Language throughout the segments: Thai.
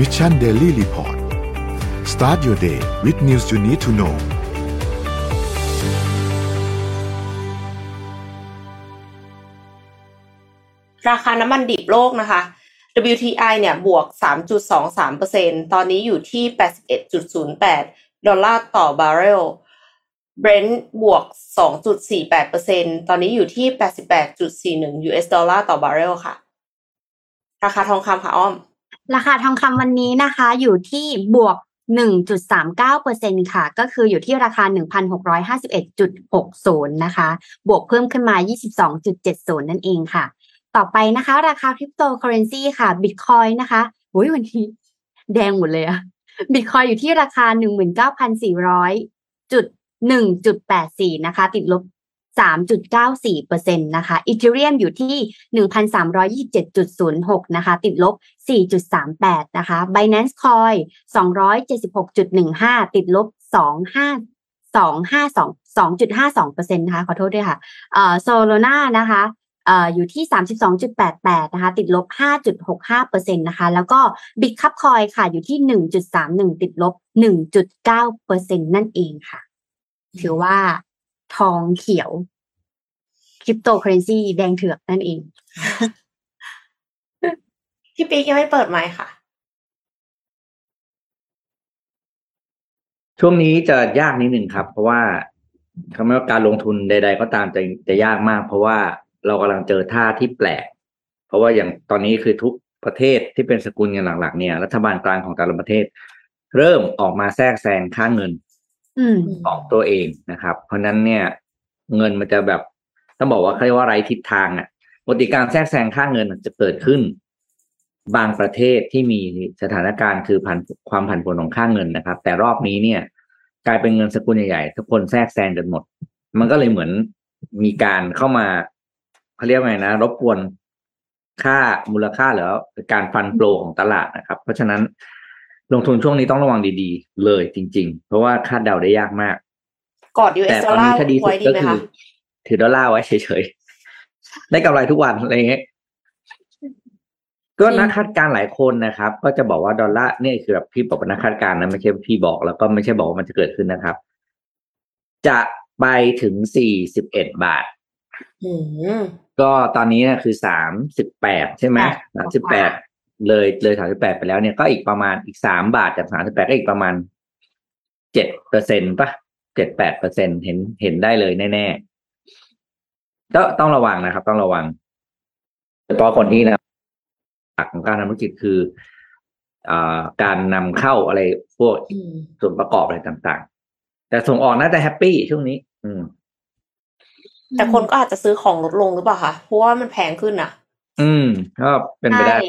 Mission Daily Report start your day with news you need to know ราคาน้ำมันดิบโลกนะคะ WTI เนี่ยบวก 3.23%ตอนนี้อยู่ที่ 81.08 ดอลลาร์ต่อบาร์เรล Brent บวก 2.48%ตอนนี้อยู่ที่ 88.41 US ดอลลาร์ต่อบาร์เรลค่ะ ราคาทองคำค่ะอ้อม ราคาทองคำวันนี้นะคะ อยู่ที่บวก 1.39%ค่ะ ก็คืออยู่ที่ราคา 1,651.60 นะคะ บวกเพิ่มขึ้นมา 22.70 นั่นเองค่ะ ต่อไปนะคะ ราคาคริปโตเคอเรนซีค่ะบิตคอยนะคะโอ้ยวันนี้แดงหมดเลยอะบิตคอยอยู่ที่ราคา 19,400จุด1.84 นะคะ ติดลบ 3.94%นะคะอีเทเรียมอยู่ที่ 1,327.06 นะคะ ติดลบ 4.38 นะคะ Binance Coin 276.15 ติดลบ 25 2.52%นะคะขอโทษด้วยค่ะเอ่อ Solana นะคะเอ่ออยู่ที่ 32.88 นะคะ ติดลบ 5.65%นะคะ แล้วก็ Bitcup Coin ค่ะ อยู่ที่ 1.31 ติดลบ 1.9%นั่นเองค่ะ ถือว่าทองเขียว ริปโตเคอเรนซีแดงเถือกนั่นเองพี่ปีกยังไม่เปิดไมค์ค่ะ ช่วงนี้จะยากนิดหนึ่งครับ เพราะว่าคำว่าการลงทุนใด ๆ ก็ตามจะจะยากมาก เพราะว่าเรากำลังเจอท่าที่แปลก เพราะว่าอย่างตอนนี้คือทุกประเทศที่เป็นสกุลเงินหลักๆเนี่ยรัฐบาลกลางของแต่ละประเทศ เริ่มออกมาแทรกแซงค่าเงินอืมของตัวเองนะครับ เพราะฉะนั้นเนี่ย เงินมันจะแบบ ต้องบอกว่าเขาเรียกว่าไร้ทิศทางอะปกติการแทรกแซงค่าเงินจะเกิดขึ้น บางประเทศที่มีสถานการณ์คือผันความผันผวนของค่าเงินนะครับ แต่รอบนี้เนี่ย กลายเป็นเงินสกุลใหญ่ๆทุกคนแทรกแซงกันหมด มันก็เลยเหมือนมีการเข้ามาเขาเรียกว่าไงนะรบกวนค่ามูลค่าหรือการฟันโปรของตลาดนะครับ เพราะฉะนั้นลงทุนช่วงนี้ต้องระวังดีๆ เลยจริง ๆ เพราะว่าคาดเดาได้ยากมาก กอด US แต่ดตออลนลานี้ร์ถ้าดีสุไว้ดดีก็ไหมคือคะ ถือดอลลาร์ไว้เฉยๆ ได้กำไรทุกวันอะไรเงี้ย ก็นักคาดการณ์หลายคนนะครับ ก็จะบอกว่าดอลลาร์เนี่ยคือแบบพี่บอกว่านักคาดการณ์นะไม่ใช่พี่บอกแล้วก็ไม่ใช่บอกว่ามันจะเกิดขึ้นนะครับ จะไปถึงสี่สิบเอ็ดบาทอืมก็ตอนนี้เนะคือสามสิบแปดใช่ไหมสามสิบแปดเลยเลยสามสิบแปดไปแล้วเนี่ยก็อีกประมาณอีกสามบาทจากสามสิบแปดก็อีกประมาณเจ็ดเปอร์เซ็นต์ป่ะเจ็ดแปดเปอร์เซ็นเห็นเห็นได้เลยแน่ๆ ก็ต้องระวังนะครับ ต้องระวังโดยเฉพาะคนที่นะหลักของการทำธุรกิจคืออ่าการนำเข้าอะไรพวกอืมส่วนประกอบอะไรต่างๆ แต่ส่งออกน่าจะ happy ช่วงนี้ อืม แต่คนก็อาจจะซื้อของลดลงหรือเปล่าคะเพราะว่ามันแพงขึ้นอะ อืมก็เป็นไปได้ใช่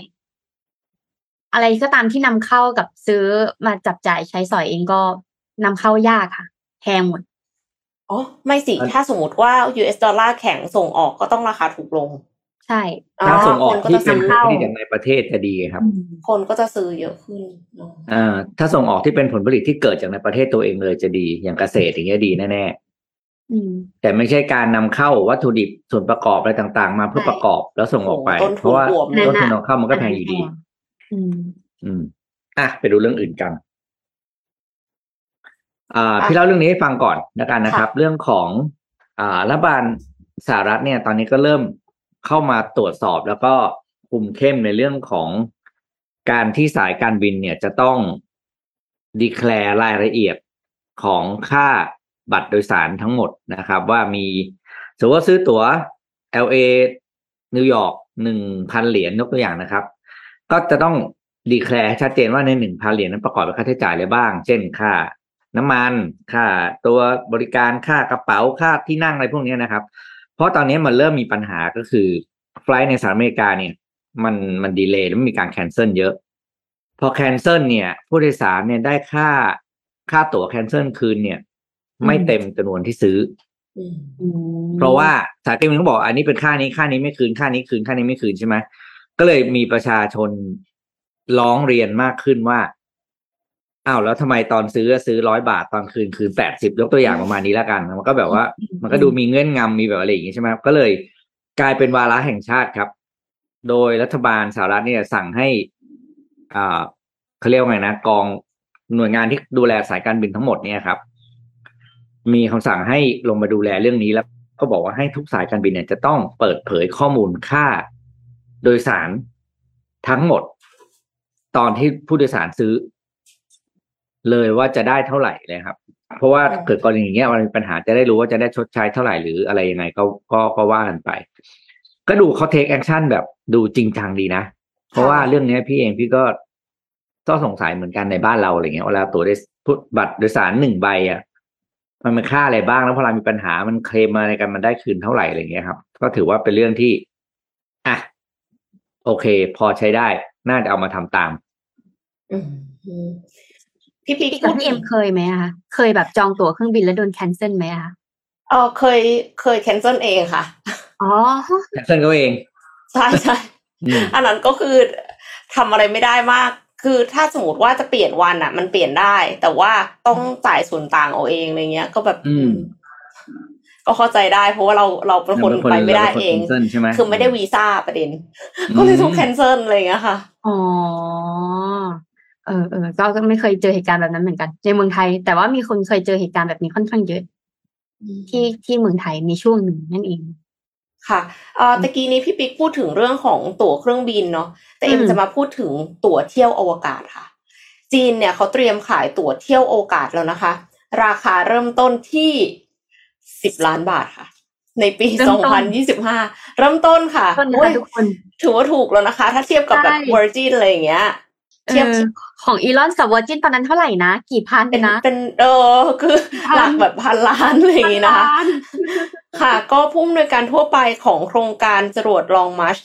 อะไรก็ตามที่นำเข้ากับซื้อมาจับจ่ายใช้สอยเองก็นำเข้ายากค่ะ แพงหมด อ๋อไม่สิมันถ้าสมมติว่า US ดอลลาร์แข็งส่งออกก็ต้องราคาถูกลง ใช่ถ้าส่งออกคนก็ที่จะเป็นซื้อผลผลิตจากในประเทศจะดีครับ คนก็จะซื้อเยอะขึ้นเนอะอ่าถ้าส่งออกที่เป็นผลผลิตที่เกิดจากในประเทศตัวเองเลยจะดี อย่างเกษตรอย่างเงี้ยดีแน่อืมๆแต่ไม่ใช่การนำเข้าวัตถุดิบส่วนประกอบอะไรต่างๆ มาเพื่อใช่ประกอบแล้วส่งออกไปต้นเพทุนราะว่าบวกนั่นต้นน่ะทุนนำเข้ามันก็แพงอยู่ดี อืม อืมอะไปดูเรื่องอื่นกันอ่าอะ พี่เล่าเรื่องนี้ให้ฟังก่อนแล้วกันนะครับค่ะเรื่องของอ่ารัฐบาลสหรัฐเนี่ย ตอนนี้ก็เริ่มเข้ามาตรวจสอบแล้วก็คุมเข้มในเรื่องของการที่สายการบินเนี่ยจะต้องดีแคลร์รายละเอียดของค่าบัตรโดยสารทั้งหมดนะครับ ว่ามีสมมติว่าซื้อตั๋ว LA นิวยอร์กหนึ่งพันเหรียญยกตัวอย่างนะครับ ก็จะต้องดีแคลร์ชัดเจนว่าในหนึ่งพันเหรียญนั้นประกอบด้วยค่าใช้จ่ายอะไรบ้าง เช่นค่า น้ำมันค่าตัวบริการค่ากระเป๋าค่าที่นั่งอะไรพวกนี้นะครับ เพราะตอนนี้มันเริ่มมีปัญหาก็คือ flight ในสหรัฐอเมริกาเนี่ยมันมัน delay แล้วมีการ cancel เยอะ พอ cancel เนี่ย ผู้โดยสารเนี่ยได้ค่าค่าตั๋ว cancel คืนเนี่ย ไม่เต็มจำนวนที่ซื้ออืมอืมเพราะว่าสายการบินก็บอกอันนี้เป็นค่านี้ค่านี้ไม่คืนค่านี้คืนค่านี้ไม่คืนใช่ไหมก็เลยมีประชาชนร้องเรียนมากขึ้นว่า อ้าวแล้วทำไมตอนซื้อซื้อร้อยบาทตอนคืนคืนแปดสิบยกตัวอย่างประมาณนี้แล้วกันมันก็แบบว่า มันก็ดูมีเงื่อนงำมีแบบอะไรอย่างงี้ใช่ไหมก็เลย กลายเป็นวาระแห่งชาติครับ โดยรัฐบาลสหรัฐเนี่ยสั่งให้อ่าเขาเรียกว่าไงนะกองหน่วยงานที่ดูแลสายการบินทั้งหมดเนี่ยครับ มีคำสั่งให้ลงมาดูแลเรื่องนี้แล้ว ก็บอกว่าให้ทุกสายการบินเนี่ยจะต้องเปิดเผยข้อมูลค่า โดยสารทั้งหมด ตอนที่ผู้โดยสารซื้อ เลยว่าจะได้เท่าไหร่เลยครับ เพราะว่าเกิดกรณีอย่างเงี้ยมันมีปัญหาจะได้รู้ว่าจะได้ชดใช้เท่าไหร่หรืออะไรยังไงก็ก็ก็ว่ากันไป ก็ดูเขา take action แบบดูจริงจังดีนะ เพราะว่าเรื่องเนี้ยพี่เองพี่ก็ก็สงสัยเหมือนกันในบ้านเราอะไรเงี้ยเวลาตั๋วได้บัตรโดยสารหนึ่งใบอะมันเป็นค่าอะไรบ้างแล้วพอเรามีปัญหามันเคลมมาในกันมันได้คืนเท่าไหร่อะไรเงี้ยครับ ก็ถือว่าเป็นเรื่องที่อะโอเค พอใช้ได้ น่าจะเอามาทำตามอืมอืม พี่พีพี่พูกับพี่เอ็มเคยไหมอะคะเคยแบบจองตั๋วเครื่องบินแล้วโดน cancel ไหมอะคะเออเคยเคย cancel เองค่ะอ๋อ cancel เขาเองใช่ใช่อืมอันนั้นก็คือทำอะไรไม่ได้มาก คือถ้าสมมติว่าจะเปลี่ยนวันอะ มันเปลี่ยนได้ แต่ว่าต้องจ่ายส่วนต่างเอาเองอะไรเงี้ย ก็แบบ อืมก็เข้าใจได้เพราะว่าเราเราเป็นคนไปไม่ได้เองราป็นคน cancel ใช่ไหมคือไม่ได้วีซ่าประเด็น ก็เลยต้องแคนเซิลอะไรเงี้ยค่ะ อ๋อ เออเออก็ก็ไม่เคยเจอเหตุการณ์แบบนั้นเหมือนกัน ในเมืองไทย แต่ว่ามีคนเคยเจอเหตุการณ์แบบนี้ค่อนข้างเยอะ ที่ที่เมืองไทยมีช่วงหนึ่งนั่นเอง ค่ะเอ่อตะกี้นี้พี่ปิ๊กพูดถึงเรื่องของตั๋วเครื่องบินเนาะแต่เอ็มอืมจะมาพูดถึงตั๋วเที่ยวอวกาศค่ะ จีนเนี่ยเขาเตรียมขายตั๋วเที่ยวอวกาศแล้วนะคะ ราคาเริ่มต้นที่สิบล้านบาทค่ะในปีสองพันยี่สิบห้าเริ่มต้นค่ะต้นนะโอ้คะยทุกคนถือว่าถูกแล้วนะคะ ถ้าเทียบกับแบบใช่ Virgin อะไรอย่างเงี้ย เอเทียบอของอีลอนกับวอร์จินตอนนั้นเท่าไหร่นะ กี่พันเป็นนะ เป็นเออคือพันหลักแบบพันล้านอะไรอย่างงี้นะคะล้านค่ะ ก็ผู้อำนวยการทั่วไปของโครงการจรวดลองมาร์ช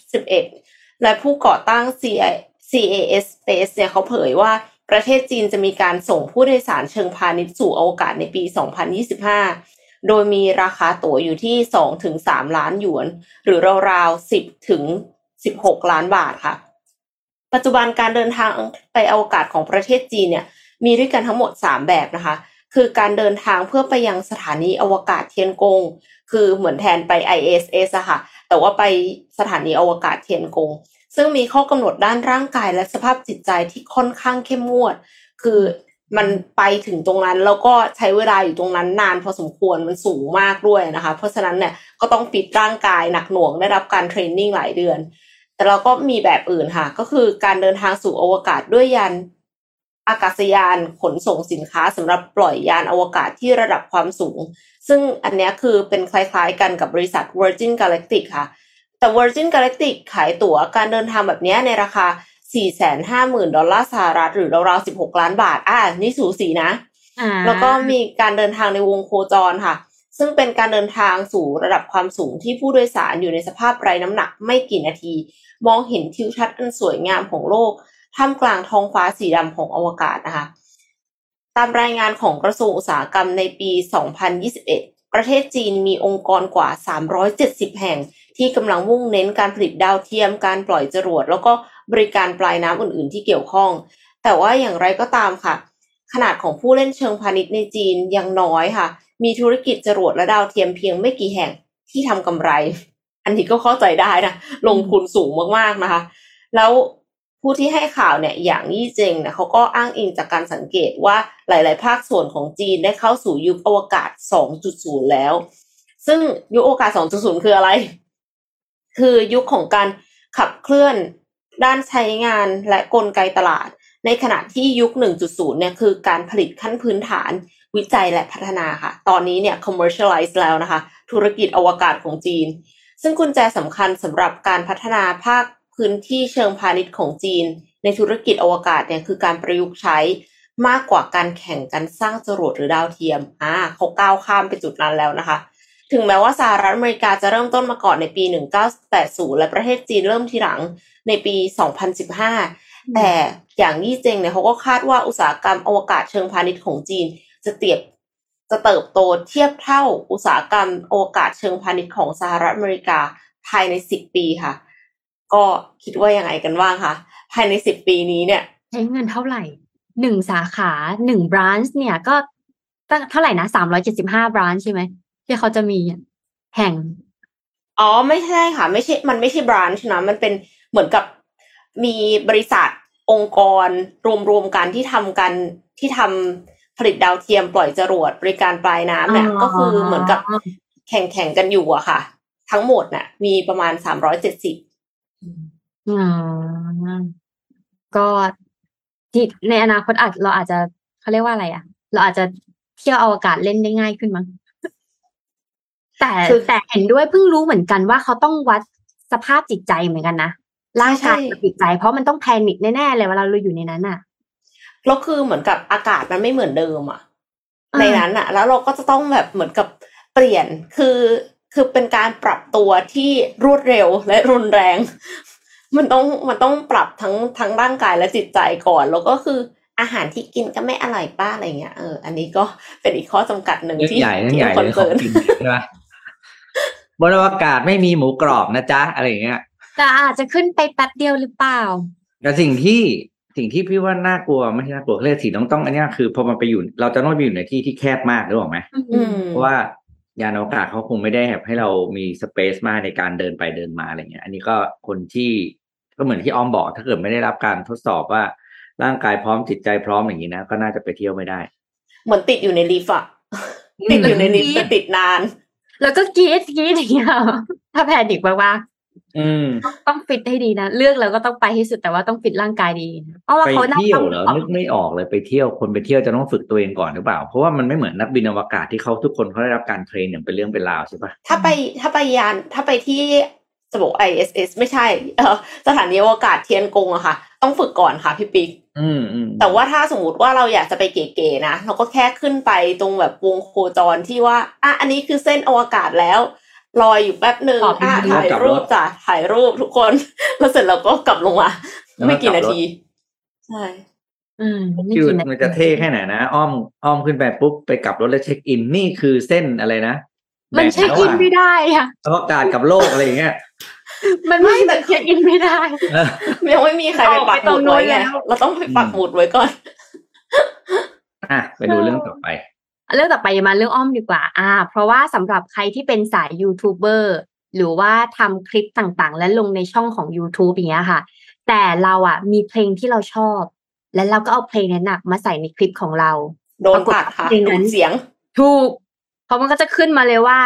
11 และผู้ก่อตั้ง CI CAS Space เนี่ยเขาเผยว่าประเทศจีนจะมีการส่งผู้โดยสารเชิงพาณิชย์สู่อวกาศในปี 2025 โดยมีราคาตั๋วอยู่ที่2ถึง3ล้านหยวน หรือราวๆ 10ถึง16 ล้านบาทค่ะ ปัจจุบันการเดินทางไปอวกาศของประเทศจีนเนี่ยมีด้วยกันทั้งหมด 3 แบบนะคะ คือการเดินทางเพื่อไปยังสถานีอวกาศเทียนกง คือเหมือนแทนไป ISS อะค่ะ แต่ว่าไปสถานีอวกาศเทียนกง ซึ่งมีข้อกำหนดด้านร่างกายและสภาพจิตใจที่ค่อนข้างเข้มงวด คือมันไปถึงตรงนั้นแล้วก็ใช้เวลาอยู่ตรงนั้นนานพอสมควรมันสูงมากด้วยนะคะ เพราะฉะนั้นเนี่ยก็ต้องฟิตร่างกายหนักหน่วงได้รับการเทรนนิ่งหลายเดือน แต่เราก็มีแบบอื่นค่ะ ก็คือการเดินทางสู่อวกาศด้วยยานอากาศยานขนส่งสินค้าสำหรับปล่อยยานอวกาศที่ระดับความสูง ซึ่งอันเนี้ยคือเป็นคล้ายๆกันกับบริษัท Virgin Galactic ค่ะ แต่ Virgin Galactic ขายตั๋วการเดินทางแบบเนี้ยในราคา 450,000 ดอลลาร์สหรัฐหรือราวๆ 16 ล้านบาท อ่านี่สูสีนะอ่าแล้วก็มีการเดินทางในวงโคจรค่ะ ซึ่งเป็นการเดินทางสู่ระดับความสูงที่ผู้โดยสารอยู่ในสภาพไร้น้ำหนักไม่กี่นาที มองเห็นทิวทัศน์อันสวยงามของโลกท่ามกลางท้องฟ้าสีดำของอวกาศนะคะ ตามรายงานของกระทรวงอุตสาหกรรมในปี 2021 ประเทศจีนมีองค์กรกว่า 370 แห่ง ที่กำลังมุ่งเน้นการผลิตดาวเทียม การปล่อยจรวด แล้วก็บริการปลายน้ำอื่น ๆ ที่เกี่ยวข้อง แต่ว่าอย่างไรก็ตามค่ะ ขนาดของผู้เล่นเชิงพาณิชย์ในจีนยังน้อยค่ะ มีธุรกิจจรวดและดาวเทียมเพียงไม่กี่แห่งที่ทำกำไร อันนี้ก็เข้าใจได้นะลงทุนสูงมากๆนะคะ แล้วผู้ที่ให้ข่าวเนี่ยอย่างยี่เจงเนี่ยเขาก็อ้างอิงจากการสังเกตว่าหลาย ๆ ภาคส่วนของจีนได้เข้าสู่ยุคอวกาศ 2.0 แล้ว ซึ่งยุคอวกาศ 2.0 คืออะไร คือยุคของการขับเคลื่อนด้านใช้งานและกลไกตลาด ในขณะที่ยุค 1.0 เนี่ยคือการผลิตขั้นพื้นฐานวิจัยและพัฒนาค่ะ ตอนนี้เนี่ย commercialize แล้วนะคะ ธุรกิจอวกาศของจีน ซึ่งกุญแจสำคัญสำหรับการพัฒนาภาคพื้นที่เชิงพาณิชย์ของจีน ในธุรกิจอวกาศเนี่ยคือการประยุกต์ใช้มากกว่าการแข่งกันสร้างจรวดหรือดาวเทียมอ่าเขาก้าวข้ามไปจุดนั้นแล้วนะคะ ถึงแม้ว่าสหรัฐอเมริกาจะเริ่มต้นมาก่อนในปี 1980 และประเทศจีนเริ่มทีหลังในปี 2015 แต่อย่างยี่เจงเนี่ยเขาก็คาดว่าอุตสาหกรรมอวกาศเชิงพาณิชย์ของจีน จะเตียบ จะเติบโตเทียบเท่าอุตสาหกรรมอวกาศเชิงพาณิชย์ของสหรัฐอเมริกาภายใน 10 ปีค่ะ ก็คิดว่ายังไงกันบ้างคะภายใน 10 ปีนี้เนี่ย ใช้เงินเท่าไหร่หนึ่งสาขาหนึ่งบรานช์เนี่ยก็ตั้งเท่าไหร่นะสามร้อยเจ็ดสิบห้าบรานช์ใช่ไหมที่เขาจะมีอะแห่ง อ๋อไม่ใช่ค่ะ ไม่ใช่ มันไม่ใช่บรานช์นะ มันเป็นเหมือนกับมีบริษัทองค์กรรวมๆกันที่ทำกันที่ทำ ผลิตดาวเทียมปล่อยจรวดบริการปลายน้ำเนี่ยอ๋อก็คือเหมือนกับแข่งแข่งๆกันอยู่อะค่ะ ทั้งหมดน่ะ มีประมาณสามร้อยเจ็ดสิบอ่าก็ที่ในอนาคตอาจเราอาจจะเขาเรียกว่าอะไรอะเราอาจจะเที่ยวอวกาศเล่นได้ง่ายขึ้นมั้งแต่แต่เห็นด้วยเพิ่งรู้เหมือนกันว่าเขาต้องวัดสภาพจิตใจเหมือนกันนะร่างกายกับจิตใจ เพราะมันต้องแพนิคแน่ๆเลยเวลาเราอยู่ในนั้นอะ แล้วคือเหมือนกับอากาศมันไม่เหมือนเดิมอะอ่าในนั้นอะแล้วเราก็จะต้องแบบเหมือนกับเปลี่ยนคือคือเป็นการปรับตัวที่รวดเร็วและรุนแรง มันต้องมันต้องปรับทั้งทั้งร่างกายและจิตใจก่อน แล้วก็คืออาหารที่กินก็ไม่อร่อยป้าอะไรเงี้ยเอออันนี้ก็เป็นอีกข้อจำกัดหนึ่งเรื่องที่ใหญ่เรื่องที่ใหญ่คอนเลยขอเซิงร์นกินใช่ไหมบนอวกาศไม่มีหมูกรอบนะจ๊ะอะไรอย่างเงี้ยแต่อาจจะขึ้นไปแป๊บเดียวหรือเปล่าแต่สิ่งที่ สิ่งที่พี่ว่าน่ากลัวไม่ใช่น่ากลัวเรียกสิ่งต้องต้องอันเนี้ยคือพอมันไปอยู่ เราจะต้องไปอยู่ในที่ที่แคบมากหรือเปล่าไหมอืมเพราะว่ายานอวกาศเขาคงไม่ได้แบบให้เรามี space มากในการเดินไปเดินมาอะไรเงี้ย อันนี้ก็คนที่ก็เหมือนที่ออมบอกถ้าเกิดไม่ได้รับการทดสอบว่าร่างกายพร้อมจิตใจพร้อมอย่างนี้นะก็น่าจะไปเที่ยวไม่ได้ เหมือนติดอยู่ในลิฟต์อะติดอยู่ในลิฟต์แต่ติดนาน แล้วก็กรี๊ดกรี๊ดอย่างเงี้ยถ้า panic มากๆอืม ต้องฟิตให้ดีนะ เลือกแล้วก็ต้องไปให้สุดแต่ว่าต้องฟิตร่างกายดีนะเพราะว่าไปเขาน่าเที่ยวต้องเหรอนึกไม่ออกเลยไปเที่ยวคนไปเที่ยวจะต้องฝึกตัวเองก่อนหรือเปล่า เพราะว่ามันไม่เหมือนนักบินอวกาศที่เขาทุกคนเขาได้รับการเทรนอย่างเป็นเรื่องเป็นราวใช่ปะถ้าไปถ้าไปยานถ้าไปที่จะบอก ISS ไม่ใช่เออสถานีอวกาศเทียนกงอะค่ะ ต้องฝึกก่อนค่ะพี่ปิ๊กอืมอืมแต่ว่าถ้าสมมติว่าเราอยากจะไปเก๋ๆนะเราก็แค่ขึ้นไปตรงแบบวงโคจรที่ว่าอะอันนี้คือเส้นอวกาศแล้ว ลอยอยู่แป๊บหนึ่งขอบคุณอะค่ะถ่ายรูปจ้ะถ่ายรูปทุกคน แล้วเสร็จเราก็กลับลงมาไม่กี่นาที ใช่อืมไม่คือกี่นาทีมันจะเท่แค่ไหนนะ อ้อมอ้อมขึ้นไปปุ๊บไปกลับรถแล้วเช็คอินนี่คือเส้นอะไรนะมันเช็คอินไม่ได้อะอวกาศกับโลกอะไรอย่างเงี้ยมันไม่แต่เช็คอินไม่ได้เออยังไม่มีใครไปปักหมุดไว้ไงออกไปตรงนู้นแล้วเราต้องไปปักหมุดไว้ก่อน อะไปดูเรื่องต่อไป เรื่องต่อไปมาเรื่องอ้อมดีกว่า อ่า เพราะว่าสำหรับใครที่เป็นสายยูทูบเบอร์หรือว่าทำคลิปต่างๆ และลงในช่องของ YouTube อย่างเงี้ยค่ะ แต่เราอะมีเพลงที่เราชอบ และเราก็เอาเพลงนั้นนะมาใส่ในคลิปของเรา โดนตัดค่ะปรากฏว่าเพลงดูนั้นดเสียง ถูก เพราะมันก็จะขึ้นมาเลยว่า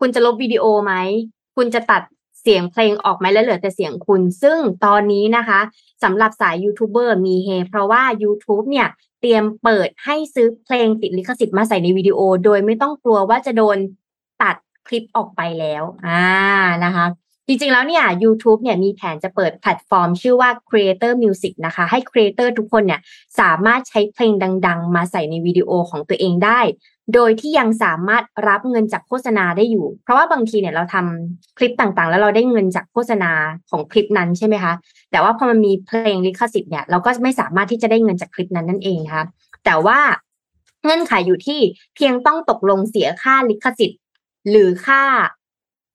คุณจะลบวิดีโอไหม คุณจะตัดเสียงเพลงออกไหมแล้วเหลือแต่เสียงคุณ ซึ่งตอนนี้นะคะสำหรับสายยูทูบเบอร์มีเฮเพราะว่า YouTube เนี่ย เตรียมเปิดให้ซื้อเพลงติดลิขสิทธิ์มาใส่ในวิดีโอ โดยไม่ต้องกลัวว่าจะโดนตัดคลิปออกไปแล้วอ่านะคะ จริงๆแล้วเนี่ย YouTube เนี่ยมีแผนจะเปิดแพลตฟอร์ม ชื่อว่า Creator Music นะคะ ให้ creator ทุกคนเนี่ยสามารถใช้เพลงดัง ๆ มาใส่ในวิดีโอของตัวเองได้ โดยที่ยังสามารถรับเงินจากโฆษณาได้อยู่ เพราะว่าบางทีเนี่ยเราทำคลิปต่างๆ แล้วเราได้เงินจากโฆษณาของคลิปนั้นใช่ไหมคะ แต่ว่าพอมันมีเพลงลิขสิทธิ์เนี่ยเราก็ไม่สามารถที่จะได้เงินจากคลิปนั้นนั่นเองนะคะแต่ว่าเงื่อนไขอยู่ที่เพียงต้องตกลงเสียค่าลิขสิทธิ์ หรือค่า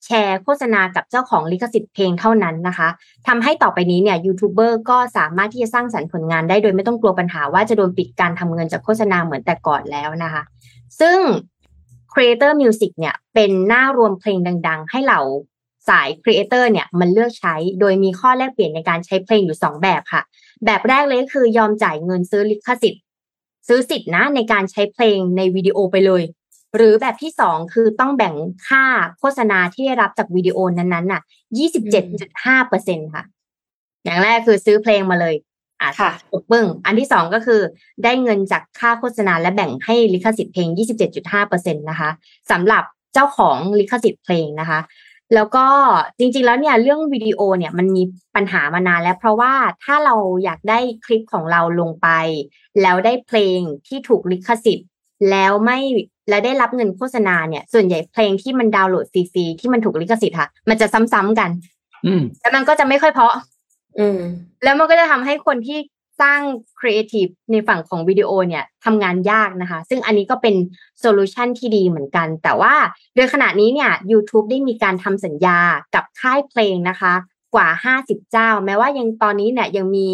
แชร์โฆษณากับเจ้าของลิขสิทธิ์เพลงเท่านั้นนะคะทำให้ต่อไปนี้เนี่ยยูทูบเบอร์ก็สามารถที่จะสร้างสรรค์ผลงานได้โดยไม่ต้องกลัวปัญหาว่าจะโดนปิดการทำเงินจากโฆษณาเหมือนแต่ก่อนแล้วนะคะ ซึ่ง Creator Music เนี่ยเป็นหน้ารวมเพลงดัง ๆ ให้เหล่าสาย Creator เนี่ยมันเลือกใช้โดยมีข้อแลกเปลี่ยนในการใช้เพลงอยู่ 2 แบบค่ะ แบบแรกเลยคือยอมจ่ายเงินซื้อลิขสิทธิ์ ซื้อสิทธิ์นะในการใช้เพลงในวิดีโอไปเลย หรือแบบที่สองคือต้องแบ่งค่าโฆษณาที่ได้รับจากวิดีโอนั้นๆน่ะ 27.5เปอร์เซ็นค่ะอย่างแรกคือซื้อเพลงมาเลย อะค่ะปกปึ้งอันที่สองก็คือได้เงินจากค่าโฆษณาและแบ่งให้ลิขสิทธิ์เพลง 27.5เปอร์เซ็นตนะคะสำหรับเจ้าของลิขสิทธิ์เพลงนะคะ แล้วก็จริงๆแล้วเนี่ยเรื่องวิดีโอเนี่ยมันมีปัญหามานานแล้ว เพราะว่าถ้าเราอยากได้คลิปของเราลงไป แล้วได้เพลงที่ถูกลิขสิทธิ์ แล้วไม่และได้รับเงินโฆษณาเนี่ย ส่วนใหญ่เพลงที่มันดาวน์โหลดฟรีๆที่มันถูกลิขสิทธิ์ค่ะ มันจะซ้ำๆกันอืมแล้วมันก็จะไม่ค่อยเพราะ อืมแล้วมันก็จะทำให้คนที่สร้างครีเอทีฟในฝั่งของวิดีโอเนี่ยทำงานยากนะคะ ซึ่งอันนี้ก็เป็น solution ที่ดีเหมือนกัน แต่ว่าโดยขณะนี้เนี่ย YouTube ได้มีการทำสัญญากับค่ายเพลงนะคะ กว่า 50 เจ้า แม้ว่ายังตอนนี้เนี่ยยังมี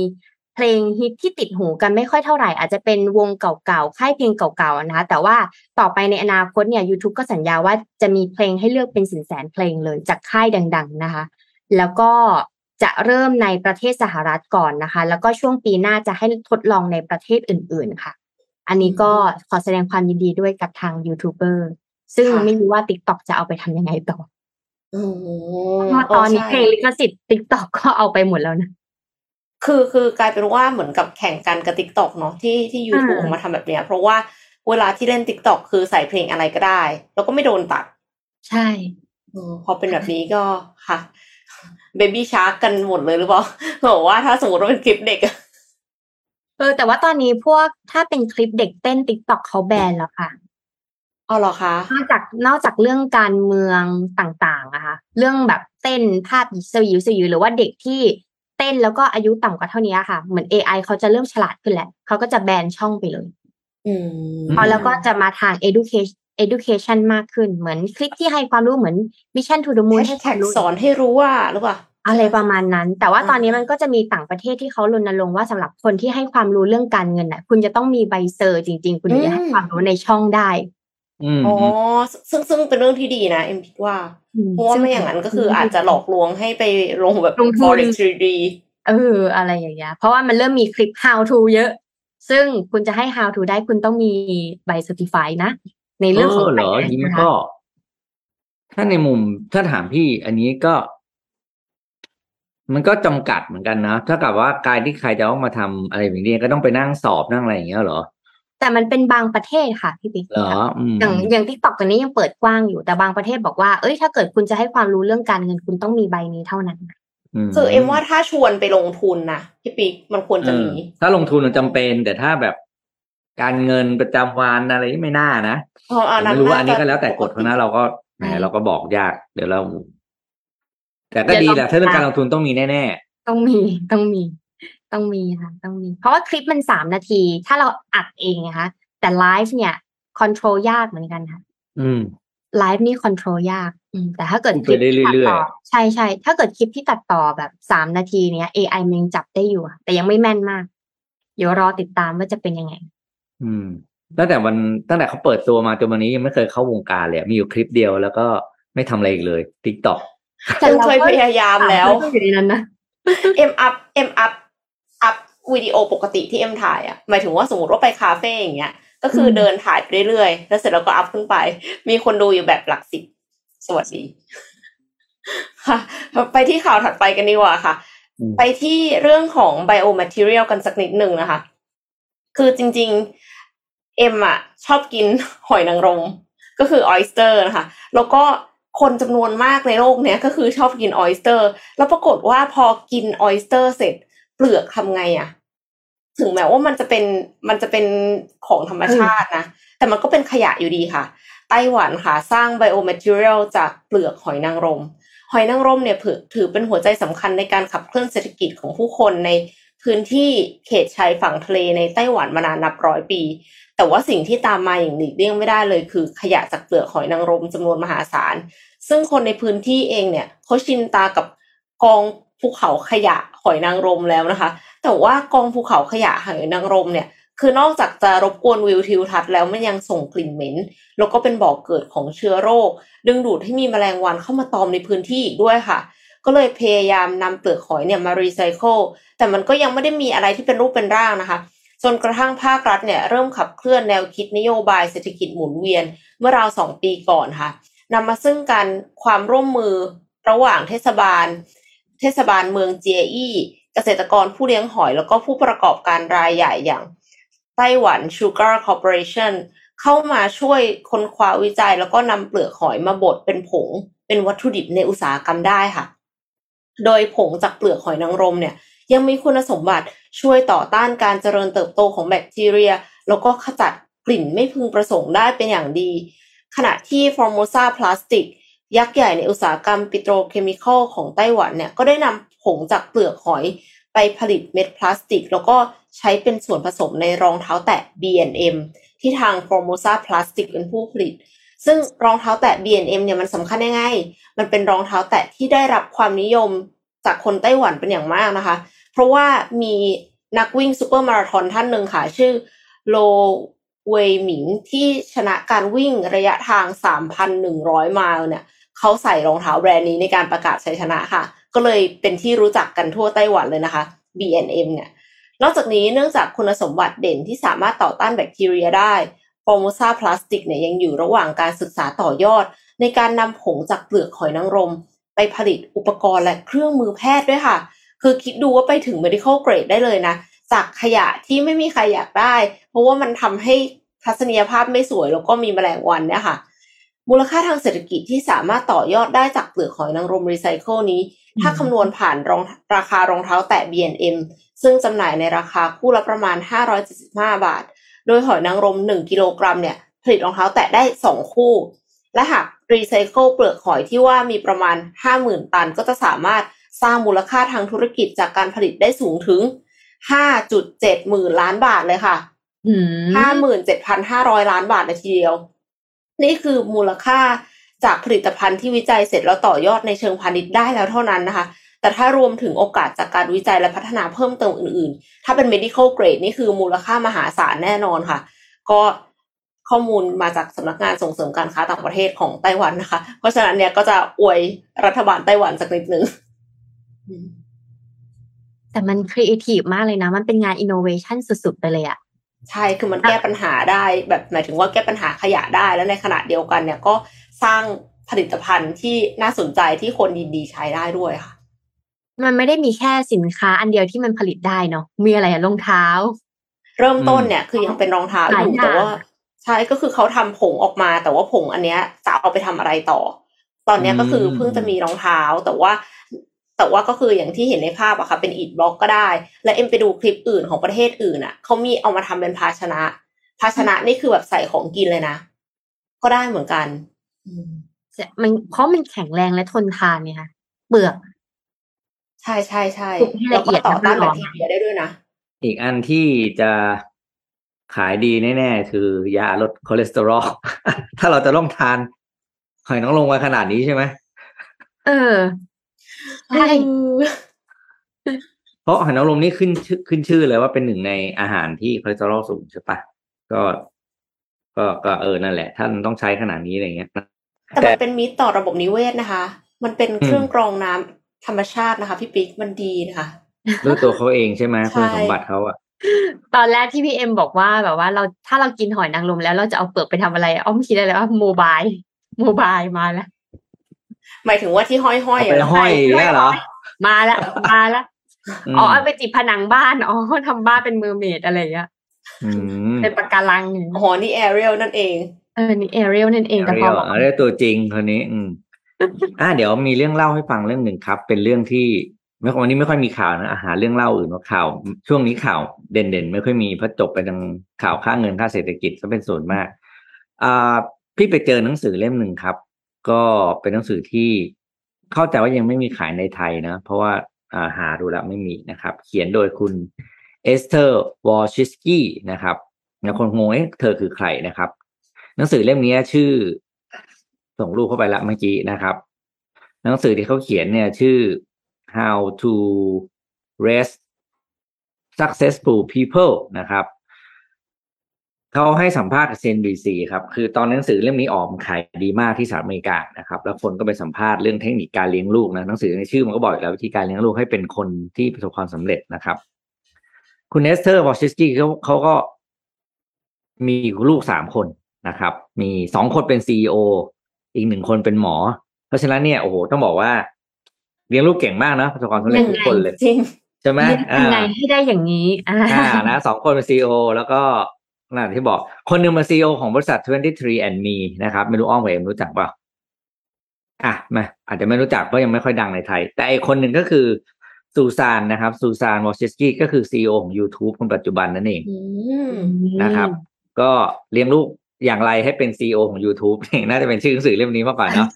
เพลงฮิตที่ติดหูกันไม่ค่อยเท่าไหร่ อาจจะเป็นวงเก่าๆ ค่ายเพลงเก่าๆ นะคะ แต่ว่าต่อไปในอนาคตเนี่ย YouTube ก็สัญญาว่าจะมีเพลงให้เลือกเป็นแสนแสนเพลงเลยจากค่ายดัง ๆ นะคะ แล้วก็ จะเริ่มในประเทศสหรัฐก่อนนะคะ แล้วก็ช่วงปีหน้าจะให้ทดลองในประเทศอื่น ๆ ค่ะ อันนี้ก็ขอแสดงความยินดีด้วยกับทางยูทูบเบอร์ซึ่งค่ะไม่รู้ว่า t ิ k t o k จะเอาไปทำยังไงต่ออืมเพราะว่าตอนนี้ใช่เพลงลิขสิทธิ์ t ิ k t o k ก็เอาไปหมดแล้วนะคือคือกลายเป็นว่าเหมือนกับแข่งกันกับ t ิ k t o k เนาะที่ที่ YouTube อ่าออกมาทำแบบเนี้ย เพราะว่าเวลาที่เล่น t ิ k t o k คือใส่เพลงอะไรก็ได้ แล้วก็ไม่โดนตัด ใช่อมพอเป็นแบบนี้ก็ค่ะ เบบี้ชาร์กกันหมดเลยหรือเปล่าบอกว่าถ้าสมมติว่าเป็นคลิปเด็กอะเออแต่ว่าตอนนี้พวกถ้าเป็นคลิปเด็กเต้น t ิ k t o k เขาแบนแล้วค่ะอ๋อเหรอคะนอกจากนอกจากเรื่องการเมืองต่างๆอะค่ะเรื่องแบบเต้นภาพสยิวสยิวหรือว่าเด็กที่เต้นแล้วก็อายุต่ำกว่าเท่านี้ค่ะ เหมือน AI เขาจะเริ่มฉลาดขึ้นแล้วเขาก็จะแบนช่องไปเลย อืมพอแล้วก็จะมาทาง education education มากขึ้นเหมือนคลิปที่ให้ความรู้เหมือน mission to the แฮ moon ชให้คแท็วากมรู้สอนให้รู้ว่าหรือเปล่าอะไรประมาณนั้น แต่ว่าอ่าตอนนี้มันก็จะมีต่างประเทศที่เขารณรงค์ว่าสำหรับคนที่ให้ความรู้เรื่องการเงินน่ะ คุณจะต้องมีใบเซอร์จริง ๆ คุณถึงจะให้ความรู้ในช่องได้อืมอ๋อซึ่งซึ่งเป็นเรื่องที่ดีนะ เอ็มคิดว่ามเพราะว่าไม่อย่างนั้นก็คืออาจจะหลอกลวงให้ไปลงแบบลงทุน forex 3D เออ อะไรอย่างเงี้ยเพราะว่ามันเริ่มมีคลิป how to เยอะ ซึ่งคุณจะให้ how to ได้คุณต้องมีใบ certify นะ ในเรื่องของเหรอ finance ยิ้มนะคะก็ถ้าในมุมถ้าถามพี่อันนี้ก็ มันก็จำกัดเหมือนกันนะถ้ากับว่าการที่ใครจะต้องมาทำอะไรแบบนี้ก็ต้องไปนั่งสอบนั่งอะไรอย่างเงี้ยเหรอ แต่มันเป็นบางประเทศค่ะพี่ปิ๊กเหรออืมอย่างอย่างทิกตอกตอนนี้ยังเปิดกว้างอยู่แต่บางประเทศบอกว่าเอ้ยถ้าเกิดคุณจะให้ความรู้เรื่องการเงินคุณต้องมีใบนี้เท่านั้นมคือเอ็มว่าถ้าชวนไปลงทุนนะพี่ปิ๊กมันควรจะมีเออถ้าลงทุนมันจำเป็น แต่ถ้าแบบ การเงินประจำวันอะไรนี่ไม่น่านะเพราะอันผมนั้นไม่รู้ว่าอันนี้าจะก็แล้วแต่กฎเขานะเราก็แหมใช่เราก็บอกยาก เดี๋ยวเรา แต่ก็เดี๋ยวดีแหละเราถ้าเรื่องการลงทุนต้องมีแน่ต้องมีต้องมี ต้องมีค่ะ ต้องมี เพราะว่าคลิปมันสามนาที ถ้าเราอัดเองนะคะแต่ไลฟ์เนี่ยคอนโทรลยากเหมือนกันค่ะๆอืมไลฟ์นี่ control ยาก อืม แต่ถ้าเกิดพูดคลิปไปได้ที่ตัดเรื่อยๆต่อใช่ใช่ถ้าเกิดคลิปที่ตัดต่อแบบสามนาทีเนี้ย AI มันยังจับได้อยู่อะแต่ยังไม่แม่นมาก เดี๋ยวรอติดตามว่าจะเป็นยังไง อืม ตั้งแต่วันตั้งแต่เขาเปิดตัวมาจนวันนี้ยังไม่เคยเข้าวงการเลยอะมีอยู่คลิปเดียวแล้วก็ไม่ทำอะไรอีกเลย TikTokแต่เคยพยายามแล้วก็อยู่ในนั้นนะเอ็ม up เอ็ม up up วิดีโอปกติที่เอ็มถ่ายอะหมายถึงว่าสมมติว่าไปคาเฟ่อย่างเงี้ย ก็คืออมเดินถ่ายไปเรื่อยๆ แล้วเสร็จแล้วก็ up ขึ้นไป มีคนดูอยู่แบบหลักสิบสวัสดีค่ะไปที่ข่าวถัดไปกันดีกว่าค่ะอืมไปที่เรื่องของ biomaterial กันสักนิดหนึ่งนะคะ คือจริง ๆ เอ็มอะชอบกินหอยนางรมก็คือ oyster นะคะแล้วก็คนจำนวนมากในโลกเนี้ยก็คือชอบกิน oyster แล้วปรากฏว่าพอกิน oyster เสร็จเปลือกทำไงอะถึงแม้ว่ามันจะเป็นมันจะเป็นของธรรมชาตินะ แต่มันก็เป็นขยะอยู่ดีค่ะ ไต้หวันค่ะ สร้าง biomaterial จากเปลือกหอยนางรม หอยนางรมเนี่ยถือถือเป็นหัวใจสำคัญในการขับเคลื่อนเศรษฐกิจของผู้คนในพื้นที่เขตชายฝั่งทะเลในไต้หวันมานานนับร้อยปี แต่ว่าสิ่งที่ตามมาอย่างหลีกเลี่ยงไม่ได้เลยคือขยะจากเปลือกหอยนางรมจำนวนมหาศาล ซึ่งคนในพื้นที่เองเนี่ยเขาชินตากับกองภูเขาขยะหอยนางรมแล้วนะคะ แต่ว่ากองภูเขาขยะหอยนางรมเนี่ยคือนอกจากจะรบกวนวิวทิวทัศน์แล้วมันยังส่งกลิ่นเหม็น แล้วก็เป็นบ่อเกิดของเชื้อโรค ดึงดูดให้มีแมลงวันเข้ามาตอมในพื้นที่อีกด้วยค่ะ ก็เลยพยายามนำเปลือกหอยเนี่ยมารีไซเคิลแต่มันก็ยังไม่ได้มีอะไรที่เป็นรูปเป็นร่างนะคะ จนกระทั่งภาครัฐเนี่ยเริ่มขับเคลื่อนแนวคิดนโยบายเศรษฐกิจหมุนเวียนเมื่อราวสองปีก่อนค่ะนำมาซึ่งการความร่วมมือระหว่างเทศบาล เทศบาลเมืองเจียอี้เกษตรกรผู้เลี้ยงหอย แล้วก็ผู้ประกอบการรายใหญ่อย่างไต้หวัน Sugar Corporation เข้ามาช่วยค้นคว้าวิจัย แล้วก็นำเปลือกหอยมาบดเป็นผง เป็นวัตถุดิบในอุตสาหกรรมได้ค่ะ โดยผงจากเปลือกหอยนางรมเนี่ยยังมีคุณสมบัติ ช่วยต่อต้านการเจริญเติบโตของแบคทีเรีย แล้วก็ขจัดกลิ่นไม่พึงประสงค์ได้เป็นอย่างดี ขณะที่ Formosa Plastic ยักษ์ใหญ่ในอุตสาหกรรมปิโตรเคมีคอลของไต้หวันเนี่ยก็ได้นำผงจากเปลือกหอยไปผลิตเม็ดพลาสติก แล้วก็ใช้เป็นส่วนผสมในรองเท้าแตะ B&M ที่ทาง Formosa Plastic เป็นผู้ผลิต ซึ่งรองเท้าแตะ B&M เนี่ยมันสำคัญยังไง มันเป็นรองเท้าแตะที่ได้รับความนิยมจากคนไต้หวันเป็นอย่างมากนะคะ เพราะว่ามีนักวิ่งซูเปอร์มาราธอนท่านหนึ่งค่ะ ชื่อโลเวยหมิงที่ชนะการวิ่งระยะทาง 3,100 ไมล์เนี่ยเขาใส่รองเท้าแบรนด์นี้ในการประกาศชัยชนะค่ะ ก็เลยเป็นที่รู้จักกันทั่วไต้หวันเลยนะคะ BNM เนี่ยนอกจากนี้เนื่องจากคุณสมบัติเด่นที่สามารถต่อต้านแบคทีเรียได้ Formosa Plastics เนี่ยยังอยู่ระหว่างการศึกษาต่อยอด ในการนำผงจากเปลือกหอยนางรม ไปผลิตอุปกรณ์และเครื่องมือแพทย์ด้วยค่ะ คือคิดดูว่าไปถึง medical grade ได้เลยนะจากขยะที่ไม่มีใครอยากได้ เพราะว่ามันทำให้ทัศนียภาพไม่สวยแล้วก็มีแมลงวันเนี่ยค่ะมูลค่าทางเศรษฐกิจที่สามารถต่อยอดได้จากเปลือกหอยนางรมรีไซเคิลนี้ ถ้าคำนวณผ่านรองราคารองเท้าแตะ B&M ซึ่งจำหน่ายในราคาคู่ละประมาณ 575 บาท โดยหอยนางรม 1 กิโลกรัมเนี่ยผลิตรองเท้าแตะได้ 2 คู่ และหากรีไซเคิลเปลือกหอยที่ว่ามีประมาณ 50,000 ตัน ก็จะสามารถ สร้างมูลค่าทางธุรกิจจากการผลิตได้สูงถึง 5.7 หมื่นล้านบาทเลยค่ะอืม57,500 ล้านบาทเลยทีเดียว นี่คือมูลค่าจากผลิตภัณฑ์ที่วิจัยเสร็จแล้วต่อยอดในเชิงพาณิชย์ได้แล้วเท่านั้นนะคะ แต่ถ้ารวมถึงโอกาสจากการวิจัยและพัฒนาเพิ่มเติมอื่นๆ ถ้าเป็น medical grade นี่คือมูลค่ามหาศาลแน่นอนค่ะ ก็ข้อมูลมาจากสำนักงานส่งเสริมการค้าต่างประเทศของไต้หวันนะคะ เพราะฉะนั้นเนี่ยก็จะอวยรัฐบาลไต้หวันสักนิดนึงอืม แต่มันครีเอทีฟมากเลยนะ มันเป็นงานอินโนเวชันสุดๆ ไปเลยอะใช่ คือมันแก้ปัญหาได้ แบบหมายถึงว่าแก้ปัญหาขยะได้ แล้วในขณะเดียวกันเนี่ยก็สร้างผลิตภัณฑ์ที่น่าสนใจที่คนยินดีใช้ได้ด้วยค่ะ มันไม่ได้มีแค่สินค้าอันเดียวที่มันผลิตได้เนาะ มีอะไรอะรองเท้า เริ่มต้นเนี่ยคือยังเป็นรองเท้าอหลายยู่อย่างแต่ว่าใช่ก็คือเขาทำผงออกมา แต่ว่าผงอันเนี้ยจะเอาไปทำอะไรต่อ ตอนเนี้ยก็คือเพิ่งจะมีรองเท้า แต่ว่า แต่ว่าก็คืออย่างที่เห็นในภาพอะค่ะเป็นอีดบล็อกก็ได้ และเอ็มไปดูคลิปอื่นของประเทศอื่นอะเขามีเอามาทำเป็นภาชนะ ภาชนะนี่คือแบบใส่ของกินเลยนะ ก็ได้เหมือนกันอืมมันเพราะมันแข็งแรงและทนทานเนี่ยค่ะเปลือกใช่ใช่ใช่ปลูกให้แล้วละเอีก็ยดต่อต้านนะแบพี่คหรอทีเรียได้ด้วยนะอีกอันที่จะขายดีแน่ๆคือยาลดคอเลสเตอรอลถ้าเราจะต้องทานหอยนางรมมาขนาดนี้ใช่ไหมเออ ใช่เพราะหอยนางรมนี่ขึ้นชื่อขึ้นชื่อเลยว่าเป็นหนึ่งในอาหารที่คอเลสเตอรอลสูงใช่ปะก็ก็ก็เออนั่นแหละ ท่านต้องใช้ขนาดนี้อะไรเงี้ยแต่มันเป็นมิตรต่อระบบนิเวศนะคะ มันเป็นเครื่องกรองน้ำธรรมชาตินะคะพี่ปิ๊กมันดีนะคะด้วยตัวเขาเองใช่ไหมใช่คุณสมบัติเขาอะตอนแรกที่พี่เอ็มบอกว่าแบบว่าเราถ้าเรากินหอยนางรมแล้วเราจะเอาเปลือกไปทำอะไรอ้อมคิดได้เลยว่าโมบายโมบายมาแล้ว หมายถึงว่าที่ห้อยๆเอาอะไปเหรอห้อยอย่างเนี่ยเหรอ มาแล้วมาแล้วมอ๋อเอาไปติดผนังบ้านอ๋อทำบ้านเป็น mermaid อะไรอย่างเงี้ยอืมเป็นปะการังอย่างเงี้ยอ๋อนี่แอเรียลนั่นเองเออนี่เอเรียลนั่นเองแต่เรีพยอวบอกเรียกตัวจริงคนนี้ อืมอ่าเดี๋ยวมีเรื่องเล่าให้ฟังเรื่องหนึ่งครับ เป็นเรื่องที่ไม่วันนี้ไม่ค่อยมีข่าวนะอาหารเรื่องเล่าอื่นว่าข่าว ช่วงนี้ข่าวเด่นๆ ไม่ค่อยมีเพราะจบไปทางข่าวค่าเงินค่าเศรษฐกิจซะเป็นส่วนมากอ่าพี่ไปเจอหนังสือเล่มหนึ่งครับ ก็เป็นหนังสือที่เข้าใจว่ายังไม่มีขายในไทยนะ เพราะว่าหาดูแล้วไม่มีนะครับ เขียนโดยคุณเอสเธอร์วอยชิคกี้นะครับแล้วคนงงเอ๊ะเธอคือใครนะครับ หนังสือเล่มนี้ชื่อ ส่งรูปเข้าไปละเมื่อกี้นะครับ หนังสือที่เขาเขียนเนี่ยชื่อ how to raise successful people นะครับ เขาให้สัมภาษณ์กับ CNBC ครับ คือตอนหนังสือเล่มนี้ออกมันขายดีมากที่สหรัฐอเมริกานะครับ แล้วคนก็ไปสัมภาษณ์เรื่องเทคนิคการเลี้ยงลูกนะหนังสือในชื่อมันก็บอกอยู่แล้ววิธีการเลี้ยงลูกให้เป็นคนที่ประสบความสำเร็จนะครับ คุณเอสเธอร์วอยชิคกี้เขาเขาก็มีลูกสามคนนะครับ มีสองคนเป็น CEO อีกหนึ่งคนเป็นหมอ เพราะฉะนั้นเนี่ยโอ้โหต้องบอกว่า เลี้ยงลูกเก่งมากนะประสบความสำเร็จทุกคนเลยจริงใช่ไหมเรียกอ่ายังไงให้ได้อย่างนี้อ่าอ่านะสองคนเป็น CEO แล้วก็ นั่นที่บอก คนหนึ่งเป็น CEO ของบริษัท 23 and me นะครับ ไม่รู้อ้อมกับเอ็มรู้จักเปล่าอะมาอาจจะไม่รู้จักเพราะยังไม่ค่อยดังในไทย แต่อีกคนหนึ่งก็คือซูซานนะครับซูซานวอชิสกี้ก็คือซีอของ YouTube คนปัจจุบันนั่นเองอืมนะครับ ก็เลี้ยงลูกอย่างไรให้เป็นซีอของ YouTube เนี่ยน่าจะเป็นชื่อหนังสือเล่มนี้มากกว่าเนาะ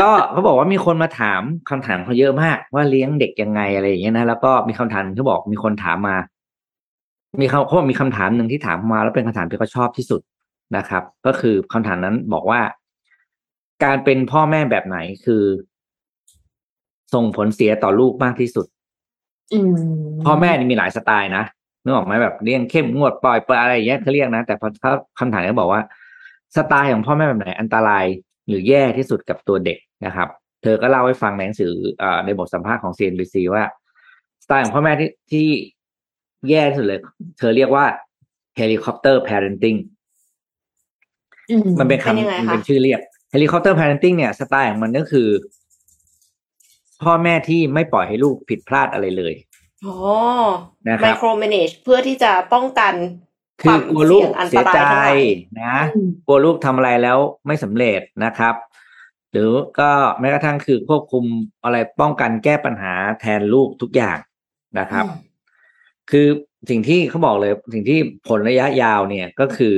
ก็เขาบอกว่ามีคนมาถามคำถามเขาเยอะมาก ว่าเลี้ยงเด็กยังไงอะไรอย่างเงี้ยนะแล้วก็มีคำถามเขาบอกมีคนถามมา มีเขาเขาบอกมีคำถามหนึ่งที่ถามมาแล้วเป็นคำถามที่เขาชอบที่สุดนะครับ ก็คือคำถามนั้นบอกว่า การเป็นพ่อแม่แบบไหนคือ ส่งผลเสียต่อลูกมากที่สุดอืมพ่อแม่นี่มีหลายสไตล์นะนึกออกไหมแบบเลี้ยงเข้มงวดปล่อยเปล่อยอะไรอย่างเงี้ยเขาเรียกนะแต่พอถ้าคำถามก็บอกว่า สไตล์ของพ่อแม่แบบไหน อันตรายหรือแย่ที่สุดกับตัวเด็กนะครับ เธอก็เล่าให้ฟังในหนังสืออในบทสัมภาษณ์ของ CNBC ว่า สไตล์ของพ่อแม่ที่ที่ แย่ที่สุดเลย เธอเรียกว่า helicopter parenting อืมมันเป็นเป็นยังคำไงมันคะเป็นชื่อเรียก helicopter parenting เนี่ยสไตล์ของมันก็คือ พ่อแม่ที่ไม่ปล่อยให้ลูกผิดพลาดอะไรเลยอ๋อนะครับไมโคร manage เพื่อที่จะป้องกันคคืวาอมกลัวลูเสี่กยงอันตเสียรายใจทั้งหลายนะอืมกลัวลูกทำอะไรแล้วไม่สำเร็จนะครับ หรือก็แม้กระทั่งคือควบคุมอะไรป้องกันแก้ปัญหาแทนลูกทุกอย่างนะครับอืม คือสิ่งที่เขาบอกเลยสิ่งที่ผลระยะยาวเนี่ยก็คือ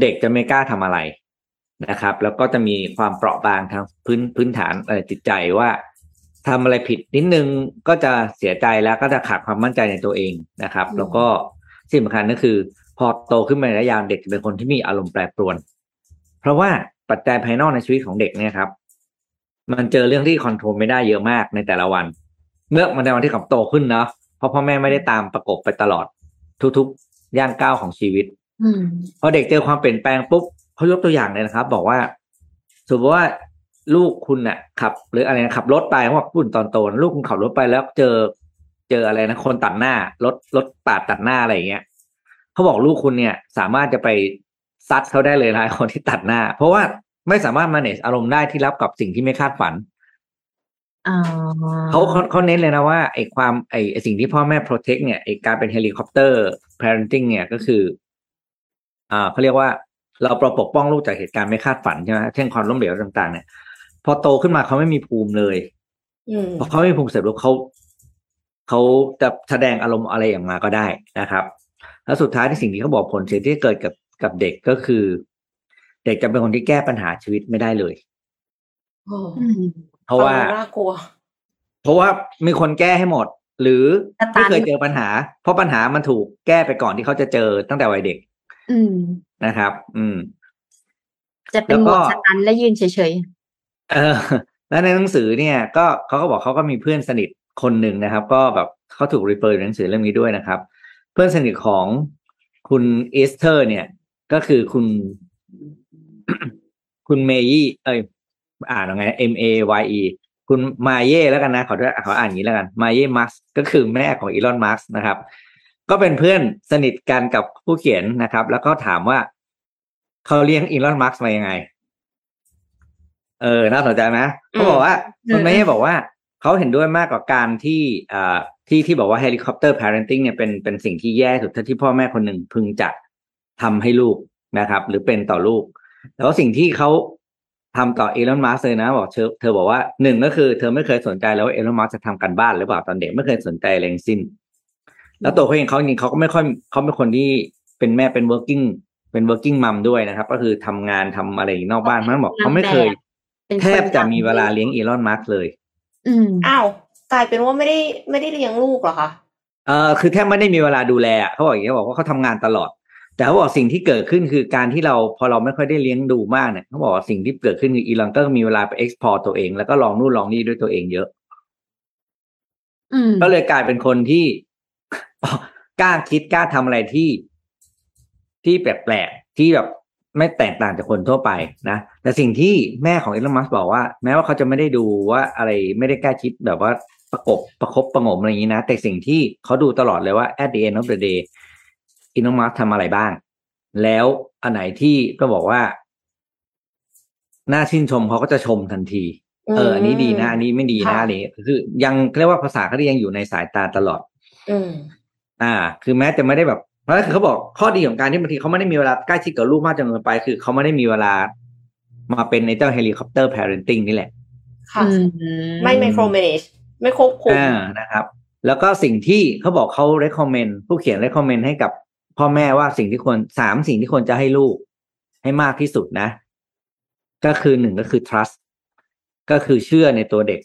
เด็กจะไม่กล้าทำอะไรนะครับ แล้วก็จะมีความเปราะบางทางพื้นพื้นฐานเอ่อจิตใจว่าทำอะไรผิดนิดนึงก็จะเสียใจแล้วก็จะขาดความมั่นใจในตัวเองนะครับอืมแล้วก็สิ่งสำคัญก็คือ พอโตขึ้นมาในระยะยาวเด็กจะเป็นคนที่มีอารมณ์แปรปรวน เพราะว่าปัจจัยภายนอกในชีวิตของเด็กเนี่ยครับ มันเจอเรื่องที่คอนโทรลไม่ได้เยอะมากในแต่ละวันเมื่อมันในวันที่เขาโตขึ้นเนาะ เพราะพ่อแม่ไม่ได้ตามประกบไปตลอด ทุกๆ ย่างก้าวของชีวิตอืมพอเด็กเจอความเปลี่ยนแปลงปุ๊บเขายกตัวอย่างเลยนะครับ บอกว่าสมมติว่าลูกคุณน่ะ ขับ หรืออะไรนะขับรถไปเขาบอกปุ่นตอนโตนะลูกคุณขับรถไปแล้วเจอเจออะไรนะคนตัดหน้ารถรถปาดตัดหน้าอะไรอย่างเงี้ยเขาบอกลูกคุณเนี่ย สามารถจะไปซัดเขาได้เลยนะคนที่ตัดหน้า เพราะว่าไม่สามารถ manage อารมณ์ได้ที่รับกับสิ่งที่ไม่คาดฝันอ่า เขาเขาเขาเน้นเลยนะว่าไอ้ความไอ้ไอ้สิ่งที่พ่อแม่ protect เนี่ยไอ้การเป็นเฮลิคอปเตอร์ parenting เนี่ยก็คือ อ่าเขาเรียกว่า เราประปกป้องลูกจากเหตุการณ์ไม่คาดฝันใช่ไหมเช่นความล้มเหลวต่างๆ เนี่ย พอโตขึ้นมาเขาไม่มีภูมิเลยอืมพอเขาไม่มีภูมิเสร็จแล้วเขาเขาจะแสดงอารมณ์อะไรอย่างมาก็ได้นะครับ แล้วสุดท้ายที่สิ่งที่เขาบอกผลเสียที่เกิดกับกับเด็กก็คือ เด็กจะเป็นคนที่แก้ปัญหาชีวิตไม่ได้เลยโอ้อืม เพราะว่าฟังแล้วน่ากลัว เพราะว่ามีคนแก้ให้หมด หรือสตันไม่เคยเจอปัญหา เพราะปัญหามันถูกแก้ไปก่อนที่เขาจะเจอตั้งแต่วัยเด็ก อืมนะครับ อืม จะเป็นแล้วหมก็วดสตันและยืนเฉยเออ แล้วในหนังสือเนี่ย ก็เขาก็บอกเขาก็มีเพื่อนสนิทคนหนึ่งนะครับ ก็แบบเขาถูก refer ในหนังสือเล่มนี้ด้วยนะครับ เพื่อนสนิทของคุณเอสเธอร์ เนี่ย ก็คือคุณ คุณเมยี่ เอ้ย อ่านยังไง M A Y E คุณมาเย่แล้วกันนะขอด้วยขออ่านอย่างนี้แล้วกันมาเย่มัสก์ก็คือแม่ของอีลอนมัสก์นะครับ ก็เป็นเพื่อนสนิทกันกับผู้เขียนนะครับ แล้วก็ถามว่าเขาเลี้ยงอีลอนมัสก์มายังไง เออน่าสนใจไหมเขาบอกว่าคุณแม่บอกว่าเขาเห็นด้วยมากกว่าการที่อ่าที่ที่บอกว่าเฮลิคอปเตอร์ parenting เนี่ยเป็นเป็นสิ่งที่แย่สุดที่พ่อแม่คนหนึ่งพึงจะทำให้ลูกนะครับ หรือเป็นต่อลูก แล้วสิ่งที่เขา ทำต่ออีลอนมัสก์เลยนะ บอกเธอเธอบอกว่าหนึ่งก็คือเธอไม่เคยสนใจแล้วว่าอีลอนมัสก์จะทำการบ้านหรือเปล่าตอนเด็กไม่เคยสนใจอะไรทั้งสิ้น แล้วตัวเขาเองเขาจริงๆเขาก็ไม่ค่อยเขาเป็นคนที่เป็นแม่เป็น working เป็น working mom ด้วยนะครับ ก็คือทำงานทำอะไรนอกบ้านมันบอกเขาไม่เคยๆเป็นคนแทบจะมีเวลาเลี้ยงอีลอนมัสเลย อืมอ้าวกลายเป็นว่าไม่ได้ไม่ได้เลี้ยงลูกเหรอคะเออคือแทบไม่ได้มีเวลาดูแลอะเขาบอกอย่างนี้เขาบอกว่าเขาทำงานตลอด แต่เขาบอกสิ่งที่เกิดขึ้นคือการที่เราพอเราไม่ค่อยได้เลี้ยงดูมากเนี่ยเขาบอกว่าสิ่งที่เกิดขึ้นคืออีลอนก็มีเวลาไป export ตัวเอง แล้วก็ลองนู่นลองนี่ด้วยตัวเองเยอะอืมก็เลยกลายเป็นคนที่กล้าคิดกล้าทำอะไรที่ที่แปลกๆที่แบบไม่แตกต่างจากคนทั่วไปนะแต่สิ่งที่แม่ของอีลอนมัสบอกว่า แม้ว่าเขาจะไม่ได้ดูว่าอะไรไม่ได้กล้าคิดแบบว่าประกบประคบประหงมอะไรอย่างนี้นะ แต่สิ่งที่เขาดูตลอดเลยว่า at the end of the day อีลอนมัสทำอะไรบ้าง แล้วอันไหนที่ก็บอกว่า น่าชื่นชมเขาก็จะชมทันที เออ อันนี้ดีนะ อันนี้ไม่ดีนะค่ะอะไรอย่างเงี้ยคือ ยังเรียกว่าภาษาเขายังอยู่ในสายตาตลอด อืมอ่า คือแม้จะไม่ได้แบบ เพราะคือเขาบอกข้อดีของการที่บางทีเขาไม่ได้มีเวลาใกล้ชิดกับลูกมากจนเกินไป คือเขาไม่ได้มีเวลามาเป็นในเจ้าเฮลิคอปเตอร์ parenting นี่แหละ ค่ะอืไม่ micromanage ไม่ควบคุมอ่านะครับ แล้วก็สิ่งที่เขาบอกเขา recommend ผู้เขียน recommend ให้กับ พ่อแม่ว่าสิ่งที่ควรสามสิ่งที่ควรจะให้ลูก ให้มากที่สุดนะ ก็คือหนึ่งก็คือ trust ก็คือเชื่อในตัวเด็ก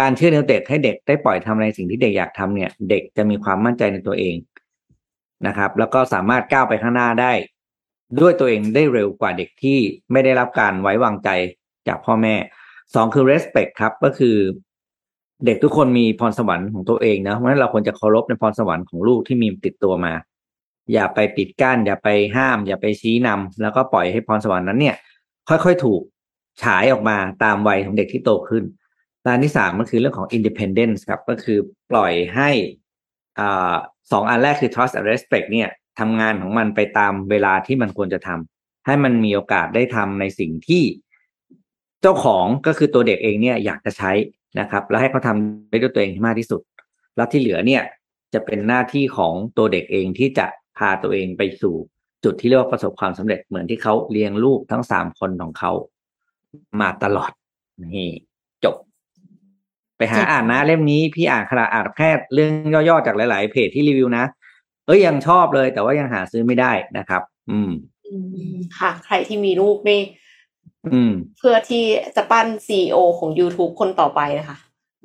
การเชื่อในตัวเด็กให้เด็กได้ปล่อยทำในสิ่งที่เด็กอยากทำเนี่ย เด็กจะมีความมั่นใจในตัวเองนะครับ แล้วก็สามารถก้าวไปข้างหน้าได้ ด้วยตัวเองได้เร็วกว่าเด็กที่ไม่ได้รับการไว้วางใจจากพ่อแม่สองคือ respect ครับก็คือ เด็กทุกคนมีพรสวรรค์ของตัวเองนะเพราะฉะนั้นเราควรจะเคารพในพรสวรรค์ของลูกที่มีติดตัวมา อย่าไปปิดกั้น อย่าไปห้าม อย่าไปชี้นำแล้วก็ปล่อยให้พรสวรรค์นั้นเนี่ย ค่อยๆถูกฉายออกมาตามวัยของเด็กที่โตขึ้นและอันที่สามก็คือเรื่องของ independence ครับ ก็คือปล่อยให้อ่าสองอันแรกคือ trust and respect เนี่ยทำงานของมันไปตามเวลาที่มันควรจะทำให้มันมีโอกาสได้ทำในสิ่งที่เจ้าของก็คือตัวเด็กเองเนี่ยอยากจะใช้นะครับ แล้วให้เขาทำได้ด้วยตัวเองให้มากที่สุด แล้วที่เหลือเนี่ยจะเป็นหน้าที่ของตัวเด็กเองที่จะ พาตัวเองไปสู่จุดที่เรียกว่าประสบความสำเร็จเหมือนที่เขาเลี้ยงลูกทั้งสามคนของเขามาตลอดนี่จบ ไปหาอ่านนะเล่มนี้พี่อ่านขนาดอ่านแค่เรื่องย่อๆจากหลายๆเพจที่รีวิวนะเอ้ยยังชอบเลย แต่ว่ายังหาซื้อไม่ได้นะครับ อืมค่ะ ใครที่มีลูกนี่อืมเพื่อที่จะปั้นซีอของ YouTube คนต่อไปนะคะ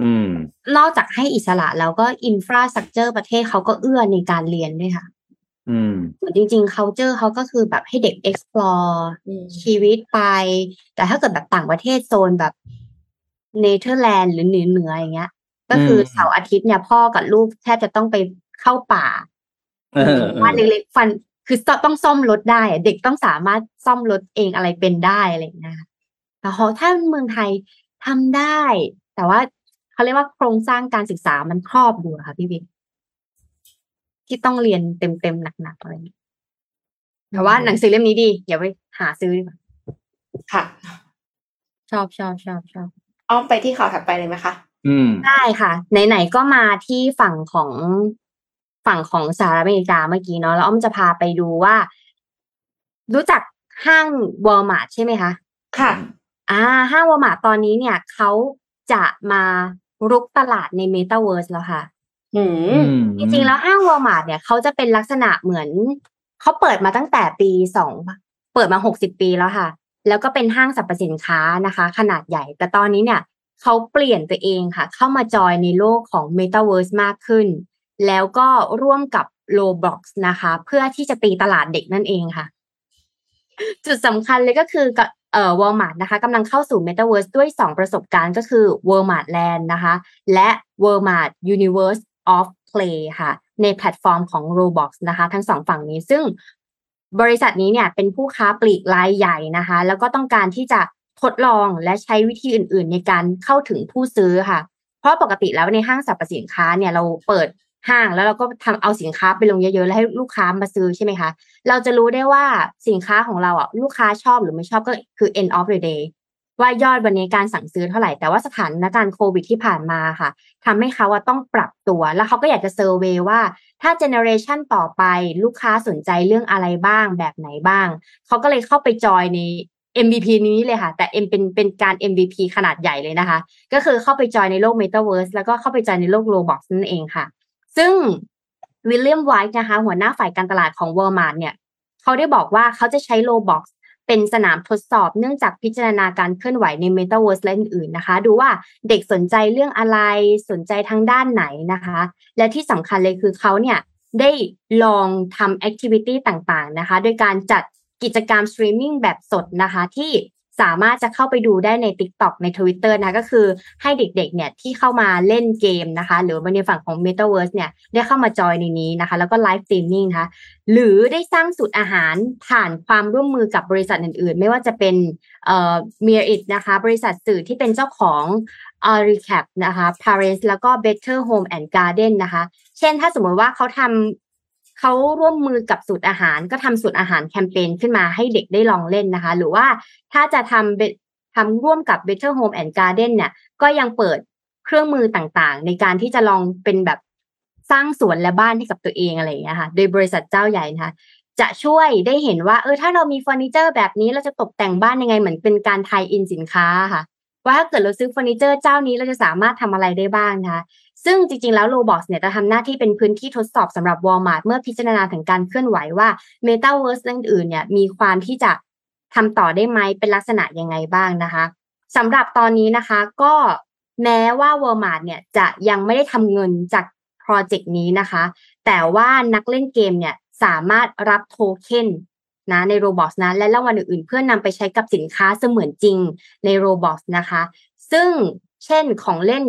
อืมนอกจากให้อิสระแล้วก็ infrastructureประเทศเขาก็เอื้อในการเรียนด้วยค่ะ อืมเหมือนจริงๆ culture เขาก็คือแบบให้เด็ก explore อืมชีวิตไป แต่ถ้าเกิดแบบต่างประเทศโซนแบบเนเธอร์แลนด์หรือเหนือเหนืออย่างเงี้ย ก็คืออมเสาร์อาทิตย์เนี่ยพ่อกับลูกแทบจะต้องไปเข้าป่าเออเออบ้านเล็กๆฟันคือต้องซ่อมรถได้อะเด็กต้องสามารถซ่อมรถเองอะไรเป็นได้อะไรอย่างเงี้ยค่ะแต่พอถ้าเมืองไทยทำได้ แต่ว่าเขาเรียกว่าโครงสร้างการศึกษามันครอบอยู่อะค่ะพี่บิ๊ก ที่ต้องเรียนเต็มๆหนักๆอะไรอย่างเงี้ยแต่ว่าหนังสือเล่มนี้ดีอย่าไปหาซื้อดีกว่าค่ะ ชอบชอบชอบชอบอ้อมไปที่ข่าวถัดไปเลยไหมคะอืมได้ค่ะ ไหนๆก็มาที่ฝั่งของฝั่งของสหรัฐอเมริกาเมื่อกี้เนาะแล้วอ้อมจะพาไปดูว่า รู้จักห้างวอลมาร์ทใช่ไหมคะ ค่ะ อ่า ห้างวอลมาร์ทตอนนี้เนี่ยเขาจะมารุกตลาดในเมตาเวิร์สแล้วค่ะ อือืมมจริงๆแล้วห้างวอลมาร์ทเนี่ยเขาจะเป็นลักษณะเหมือนเขาเปิดมาตั้งแต่ปีสองเปิดมาหกสิบปีแล้วค่ะ แล้วก็เป็นห้างสรรพสินค้านะคะ ขนาดใหญ่ แต่ตอนนี้เนี่ยเขาเปลี่ยนตัวเองค่ะ เข้ามาจอยในโลกของ Metaverse มากขึ้น แล้วก็ร่วมกับ Roblox นะคะ เพื่อที่จะตีตลาดเด็กนั่นเองค่ะ จุดสำคัญเลยก็คือกับเอ่อ Walmart นะคะกำลังเข้าสู่ Metaverse ด้วย 2 ประสบการณ์ก็คือ Walmart Land นะคะ และ Walmart Universe of Play ค่ะ ในแพลตฟอร์มของ Roblox นะคะ ทั้งสองฝั่งนี้ซึ่งบริษัทนี้เนี่ยเป็นผู้ค้าปลีกรายใหญ่นะคะ แล้วก็ต้องการที่จะทดลองและใช้วิธีอื่น ๆ ในการเข้าถึงผู้ซื้อค่ะ เพราะปกติแล้วในห้างสรรพสินค้าเนี่ยเราเปิดห้างแล้วเราก็ทำเอาสินค้าไปลงเยอะๆแล้วให้ลูกค้ามาซื้อใช่ไหมคะ เราจะรู้ได้ว่าสินค้าของเราอะลูกค้าชอบหรือไม่ชอบก็คือ end of the day ว่ายอดวันนี้การสั่งซื้อเท่าไหร่ แต่ว่าสถานการณ์โควิดที่ผ่านมาค่ะทำให้เขาอะต้องปรับตัว แล้วเขาก็อยากจะเซอร์เวว่าถ้าเจเนอเรชันต่อไปลูกค้าสนใจเรื่องอะไรบ้างแบบไหนบ้าง เขาก็เลยเข้าไปจอยใน MVP นี้เลยค่ะ แต่ M เป็นเป็นการ MVP ขนาดใหญ่เลยนะคะ ก็คือเข้าไปจอยในโลก Metaverse แล้วก็เข้าไปจอยในโลก Roblox นั่นเองค่ะ ซึ่งวิลเลียมไวท์นะคะ หัวหน้าฝ่ายการตลาดของ Walmart เนี่ย เขาได้บอกว่าเขาจะใช้ Roblox เป็นสนามทดสอบเนื่องจากพิจารณาการเคลื่อนไหวใน m e t a เวิร์สและอื่นๆนะคะ ดูว่าเด็กสนใจเรื่องอะไรสนใจทางด้านไหนนะคะ และที่สำคัญเลยคือเขาเนี่ยได้ลองทำ activity ต่างๆนะคะ โดยการจัดกิจกรรมสตรีมมิ่งแบบสดนะคะ ที่ สามารถจะเข้าไปดูได้ใน TikTok ใน Twitter นะคะก็คือให้เด็กๆเนี่ยที่เข้ามาเล่นเกมนะคะ หรือในฝั่งของ Metaverse เนี่ยได้เข้ามาจอยในนี้นะคะ แล้วก็ live streaming นะคะหรือได้สร้างสูตรอาหารผ่านความร่วมมือกับบริษัทอื่นๆ ไม่ว่าจะเป็นเอ่อ m i r i t นะคะ บริษัทสื่อที่เป็นเจ้าของ a r i c a p นะคะ Parents แล้วก็ Better Homes and Gardens นะคะ เช่นถ้าสมมติว่าเขาทำ เขาร่วมมือกับสูตรอาหาร ก็ทำสูตรอาหารแคมเปญขึ้นมาให้เด็กได้ลองเล่นนะคะ หรือว่าถ้าจะทำทำร่วมกับ Better Home and Garden เนี่ย ก็ยังเปิดเครื่องมือต่างๆ ในการที่จะลองเป็นแบบสร้างสวนและบ้านให้กับตัวเองอะไรอย่างเงี้ยค่ะ โดยบริษัทเจ้าใหญ่นะคะจะช่วยได้เห็นว่าเออถ้าเรามีเฟอร์นิเจอร์แบบนี้เราจะตกแต่งบ้านยังไงเหมือนเป็นการไทยอินสินค้าค่ะ ว่าถ้าเกิดเราซื้อเฟอร์นิเจอร์เจ้านี้เราจะสามารถทำอะไรได้บ้างนะคะ ซึ่งจริงๆ แล้ว Roblox เนี่ยจะทำหน้าที่เป็นพื้นที่ทดสอบสำหรับ Walmart เมื่อพิจารณาถึงการเคลื่อนไหวว่า Metaverse เรื่องอื่นเนี่ยมีความที่จะทำต่อได้ไหมเป็นลักษณะยังไงบ้างนะคะสำหรับตอนนี้นะคะก็แม้ว่า Walmart เนี่ยจะยังไม่ได้ทำเงินจากโปรเจกต์นี้นะคะ แต่ว่านักเล่นเกมเนี่ยสามารถรับโทเค็นนะใน Roblox นะและรางวัลอื่นๆ เพื่อนำไปใช้กับสินค้าเสมือนจริงใน Roblox นะคะ ซึ่งเช่นของเล่น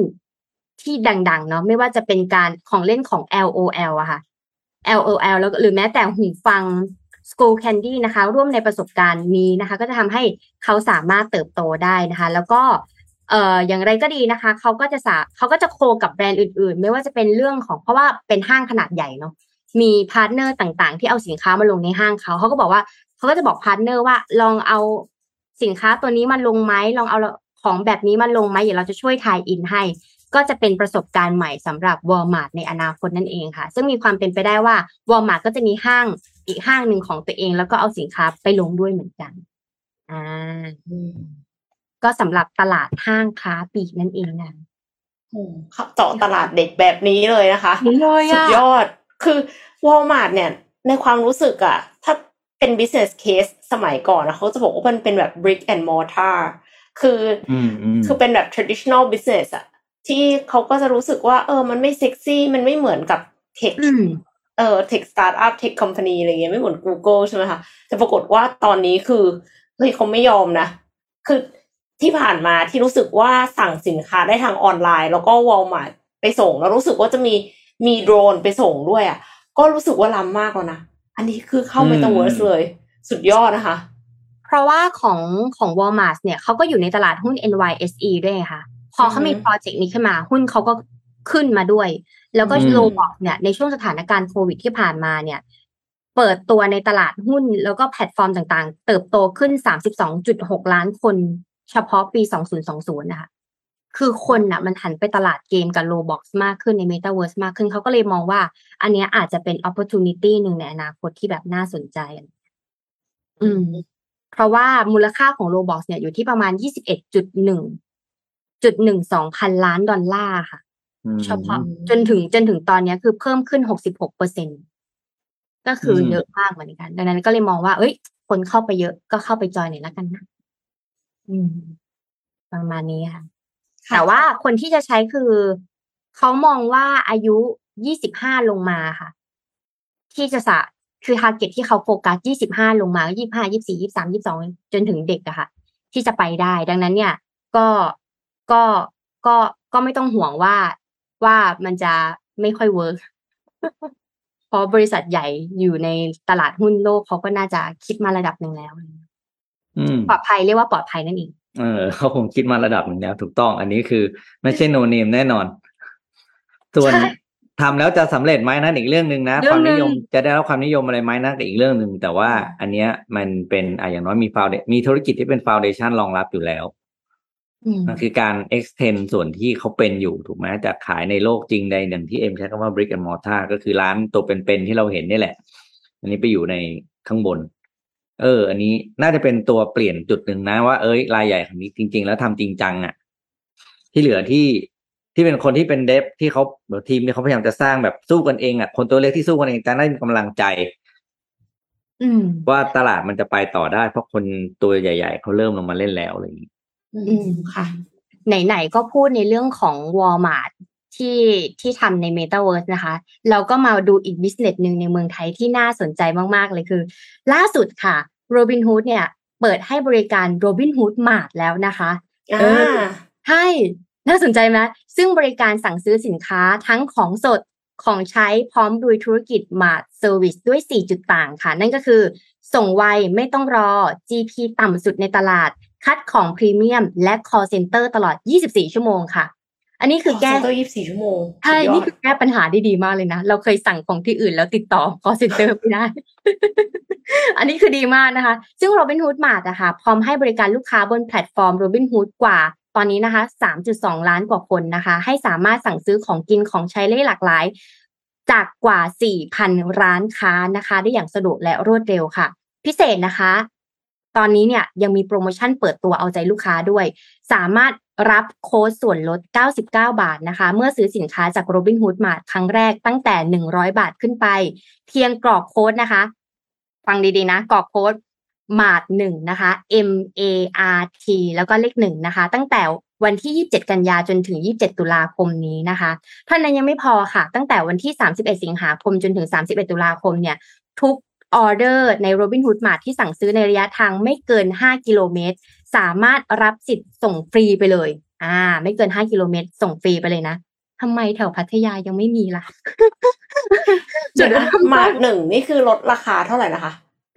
ที่ดังๆเนาะไม่ว่าจะเป็นการของเล่นของ LOL อะค่ะ LOL แล้วหรือแม้แต่หูฟัง Skullcandy นะคะ ร่วมในประสบการณ์นี้นะคะ ก็จะทำให้เขาสามารถเติบโตได้นะคะ แล้วก็เอ่ออย่างไรก็ดีนะคะ เขาก็จะสาเขาก็จะ co กับแบรนด์อื่นๆ ไม่ว่าจะเป็นเรื่องของเพราะว่าเป็นห้างขนาดใหญ่เนาะมี partner ต่างๆ ที่เอาสินค้ามาลงในห้างเขาเขาก็บอกว่าเขาก็จะบอก partner ว่าลองเอาสินค้าตัวนี้มาลงไหมลองเอาของแบบนี้มาลงไหมเดี๋ยวเราจะช่วย tie-in ให้ ก็จะเป็นประสบการณ์ใหม่สำหรับ Walmart ในอนาคตนั่นเองค่ะ ซึ่งมีความเป็นไปได้ว่า Walmart ก็จะมีห้างอีกห้างหนึ่งของตัวเอง แล้วก็เอาสินค้าไปลงด้วยเหมือนกันอ่าก็สำหรับตลาดห้างค้าปลีกนั่นเองนะขับเจาะตลาดเด็กแบบนี้เลยนะคะนี่เลยสุอะดยอดคือวอลมาร์ทเนี่ย ในความรู้สึกอะถ้าเป็น business case สมัยก่อนนะเขาจะบอกว่ามันเป็นแบบ brick and mortar คือออืมอืมคือเป็นแบบ traditional business อะ ที่เขาก็จะรู้สึกว่า เออ มันไม่เซ็กซี่ มันไม่เหมือนกับ tech อืมเออ tech startup tech company อะไรเงี้ยไม่เหมือน Google ใช่ไหมคะแต่ปรากฏว่าตอนนี้คือเฮ้ยเขาไม่ยอมนะ คือที่ผ่านมาที่รู้สึกว่าสั่งสินค้าได้ทางออนไลน์ แล้วก็ Walmart ไปส่ง แล้วรู้สึกว่าจะมีมีโดรนไปส่งด้วยอะ ก็รู้สึกว่าล้ำมากแล้วนะ อันนี้คือเข้า Metaverse เลย สุดยอดนะคะ เพราะว่าของของ Walmart เนี่ยเขาก็อยู่ในตลาดหุ้น NYSE ด้วยไงค่ะ พอเขามีอือฮึโปรเจกต์นี้ขึ้นมา หุ้นเขาก็ขึ้นมาด้วย แล้วก็อืมโลบอกเนี่ยในช่วงสถานการณ์โควิดที่ผ่านมาเนี่ย เปิดตัวในตลาดหุ้นแล้วก็แพลตฟอร์มต่างๆ เติบโตขึ้น 32.6 ล้านคน เฉพาะปี 2020 นะคะคือคนน่ะมันหันไปตลาดเกมกับ Roblox มากขึ้นใน Metaverse มากขึ้นเขาก็เลยมองว่า อันเนี้ยอาจจะเป็น opportunity หนึ่งในอนาคตที่แบบน่าสนใจ อืม เพราะว่ามูลค่าของ Roblox เนี่ยอยู่ที่ประมาณ 21.1 จุดหนึ่งสองพันล้านดอลลาร์ค่ะอืมเฉพาะจนถึงจนถึงตอนเนี้ยคือเพิ่มขึ้น66เปอร์เซ็นก็คืออืมเยอะมากเหมือนกัน ดังนั้นก็เลยมองว่า เอ้ย คนเข้าไปเยอะก็เข้าไปจอยหน่อยละกันนะอืมประมาณนี้ค่ะค่ะ แต่ว่าคนที่จะใช้คือเขามองว่าอายุ25ลงมาค่ะ ที่จะสะคือ t a r g e t ที่เขาโฟกัส25ลงมา25 24 23 22จนถึงเด็กอะค่ะ ที่จะไปได้ ดังนั้นเนี่ย ก็ ก็ก็ก็ไม่ต้องห่วงว่าว่ามันจะไม่ค่อยเวิร์กเพราะบริษัทใหญ่อยู่ในตลาดหุ้นโลกเขาก็น่าจะคิดมาระดับหนึ่งแล้วอืมปลอดภัยเรียกว่าปลอดภัยนั่นเองเออเขาคงคิดมาระดับหนึ่งแล้วถูกต้อง อันนี้คือ ไม่ใช่ no name แน่นอน ส่วนใช่ทำแล้วจะสำเร็จไหมนั่นอีกเรื่องหนึ่งนะเรื่คองหนึ่งความนิยมจะได้รับความนิยมอะไรไหมนั่นก็อีกเรื่องหนึ่งแต่ว่าอันเนี้ยมันเป็นอะอย่างน้อยมี founda- มีธุรกิจที่เป็น foundation รองรับอยู่แล้วอื มมันคือการ extend ส่วนที่เขาเป็นอยู่ถูกไหมจากขายในโลกจริงใดอย่างที่เอ็มใช้คำว่า brick and mortar ก็คือร้านตัวเป็นๆที่เราเห็นนี่แหละ อันนี้ไปอยู่ในข้างบน เออ อันนี้น่าจะเป็นตัวเปลี่ยนจุดหนึ่งนะว่าเอ้ยรายใหญ่ของนี้จริง ๆ แล้วทำจริงจังอะ ที่เหลือที่ที่เป็นคนที่เป็นเดฟที่เขาทีมที่เขาพยายามจะสร้างแบบสู้กันเองอะคนตัวเล็กที่สู้กันเองจะได้มีกำลังใจอืมว่าตลาดมันจะไปต่อได้ เพราะคนตัวใหญ่ ๆเขาเริ่มลงมาเล่นแล้วอะไรอย่างนี้ อืมค่ะ ไหนๆก็พูดในเรื่องของ Walmart ที่ที่ทำใน Metaverse นะคะ เราก็มาดูอีก business หนึ่งในเมืองไทยที่น่าสนใจมาก ๆ เลยคือ ล่าสุดค่ะ Robinhood เนี่ย เปิดให้บริการ Robinhood Mart แล้วนะคะอ่าเออใช่น่าสนใจไหมซึ่งบริการสั่งซื้อสินค้าทั้งของสดของใช้พร้อมด้วยธุรกิจ Mart Service ด้วย 4 จุดต่างค่ะ นั่นก็คือ ส่งไวไม่ต้องรอ GP ต่ำสุดในตลาด คัดของพรีเมียมและ call center ตลอด 24 ชั่วโมงค่ะ อันนี้คือแก้ตัวยี่สิบสี่ชั่วโมง ใช่สุดยอดนี่คือแก้ปัญหาได้ดีมากเลยนะ เราเคยสั่งของที่อื่นแล้วติดต่อ call center ไม่ได้ อันนี้คือดีมากนะคะ ซึ่ง Robinhood Mart อะค่ะพร้อมให้บริการลูกค้าบนแพลตฟอร์ม Robinhood กว่าตอนนี้นะคะ 3.2 ล้านกว่าคนนะคะ ให้สามารถสั่งซื้อของกินของใช้ได้หลากหลาย จากกว่า 4,000 ร้านค้านะคะ ได้อย่างสะดวกและรวดเร็วค่ะ พิเศษนะคะ ตอนนี้เนี่ยยังมีโปรโมชั่นเปิดตัวเอาใจลูกค้าด้วย สามารถรับโค้ดส่วนลด 99 บาทนะคะ เมื่อซื้อสินค้าจาก Robinhood Mart ครั้งแรกตั้งแต่ 100 บาทขึ้นไป เพียงกรอกโค้ดนะคะ ฟังดีๆนะ กรอกโค้ด MART 1นะคะ M A R T แล้วก็เลขหนึ่งนะคะ ตั้งแต่วันที่ 27 กันยาจนถึง 27 ตุลาคมนี้นะคะเท่านั้นยังไม่พอค่ะ ตั้งแต่วันที่ 31 สิงหาคมจนถึง 31 ตุลาคมเนี่ย ทุก ออเดอร์ใน Robinhood Mart ที่สั่งซื้อในระยะทางไม่เกิน 5 กิโลเมตร สามารถรับสิทธิ์ส่งฟรีไปเลย อ่า ไม่เกิน 5 กิโลเมตร ส่งฟรีไปเลยนะทำไมแถวพัทยายังไม่มีล่ะ code MARTหนึ่งนี่คือลดราคาเท่าไหร่นะคะ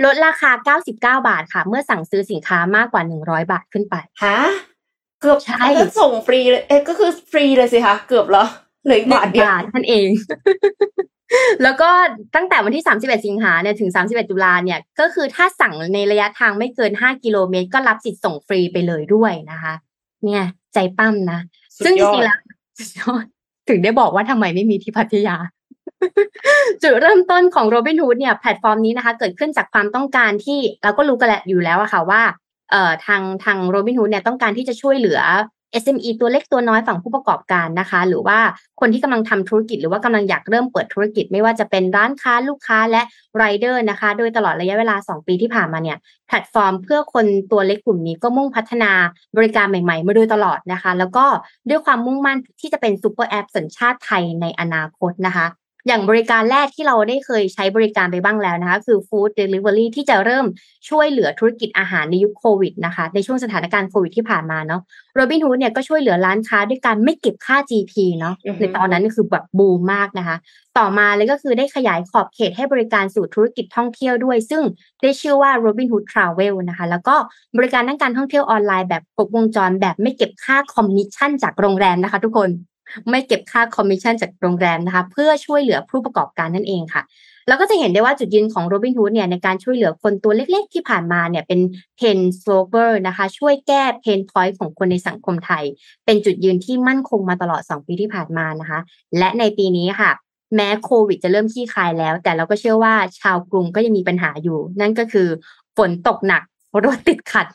ลดราคา 99 บาทค่ะ เมื่อสั่งซื้อสินค้ามากกว่า 100 บาทขึ้นไปฮะเกือบใช่ก็ส่งฟรีเลยเอ๊ะก็คือฟรีเลยสิคะเกือบแล้วเหลืออีกหนึ่บาทงเดียวบาทนั่นเอง แล้วก็ตั้งแต่วันที่ 31 สิงหาเนี่ยถึง 31 ตุลาเนี่ย ก็คือถ้าสั่งในระยะทางไม่เกิน 5 กิโลเมตร ก็รับสิทธิ์ส่งฟรีไปเลยด้วยนะคะ เนี่ย ใจปั้มนะสุดซึ่งจยอดริงๆแล้วสุดยอดถึงได้บอกว่าทำไมไม่มีที่พัทยา จุดเริ่มต้นของ Robinhood เนี่ยแพลตฟอร์มนี้นะคะ เกิดขึ้นจากความต้องการที่เราก็รู้กันแหละอยู่แล้วอะค่ะว่าเอ่อทางทาง Robinhood เนี่ยต้องการที่จะช่วยเหลือ SME ตัวเล็กตัวน้อยฝั่งผู้ประกอบการนะคะ หรือว่าคนที่กำลังทำธุรกิจ หรือว่ากำลังอยากเริ่มเปิดธุรกิจ ไม่ว่าจะเป็นร้านค้าลูกค้าและไรเดอร์นะคะ โดยตลอดระยะเวลา 2 ปีที่ผ่านมาเนี่ยแพลตฟอร์มเพื่อคนตัวเล็กกลุ่มนี้ก็มุ่งพัฒนาบริการใหม่ๆ มาโดยตลอดนะคะ แล้วก็ด้วยความมุ่งมั่นที่จะเป็นซูเปอร์แอปสัญชาติไทยในอนาคตนะคะ อย่างบริการแรกที่เราได้เคยใช้บริการไปบ้างแล้วนะคะ คือ Food Delivery ที่จะเริ่มช่วยเหลือธุรกิจอาหารในยุคโควิดนะคะ ในช่วงสถานการณ์โควิดที่ผ่านมาเนาะ Robinhood เนี่ยก็ช่วยเหลือร้านค้าด้วยการไม่เก็บค่า GP เนาะอือฮึในตอนนั้นคือแบบบูมมากนะคะ ต่อมาเลยก็คือได้ขยายขอบเขตให้บริการสู่ธุรกิจท่องเที่ยวด้วย ซึ่งได้ชื่อว่า Robinhood Travel นะคะ แล้วก็บริการด้านการท่องเที่ยวออนไลน์แบบครบวงจรแบบไม่เก็บค่าคอมมิชชั่นจากโรงแรมนะคะ ทุกคน ไม่เก็บค่าคอมมิชชั่นจากโรงแรมนะคะเพื่อช่วยเหลือผู้ประกอบการนั่นเองค่ะแล้วก็จะเห็นได้ว่าจุดยืนของ Robinhood เนี่ยในการช่วยเหลือคนตัวเล็กๆ ที่ผ่านมาเนี่ยเป็น pain solver นะคะช่วยแก้ pain point ของคนในสังคมไทย เป็นจุดยืนที่มั่นคงมาตลอด 2 ปีที่ผ่านมานะคะ และในปีนี้ค่ะ แม้โควิดจะเริ่มคลี่คลายแล้ว แต่เราก็เชื่อว่าชาวกรุงก็ยังมีปัญหาอยู่ นั่นก็คือฝนตกหนักรถติดขัด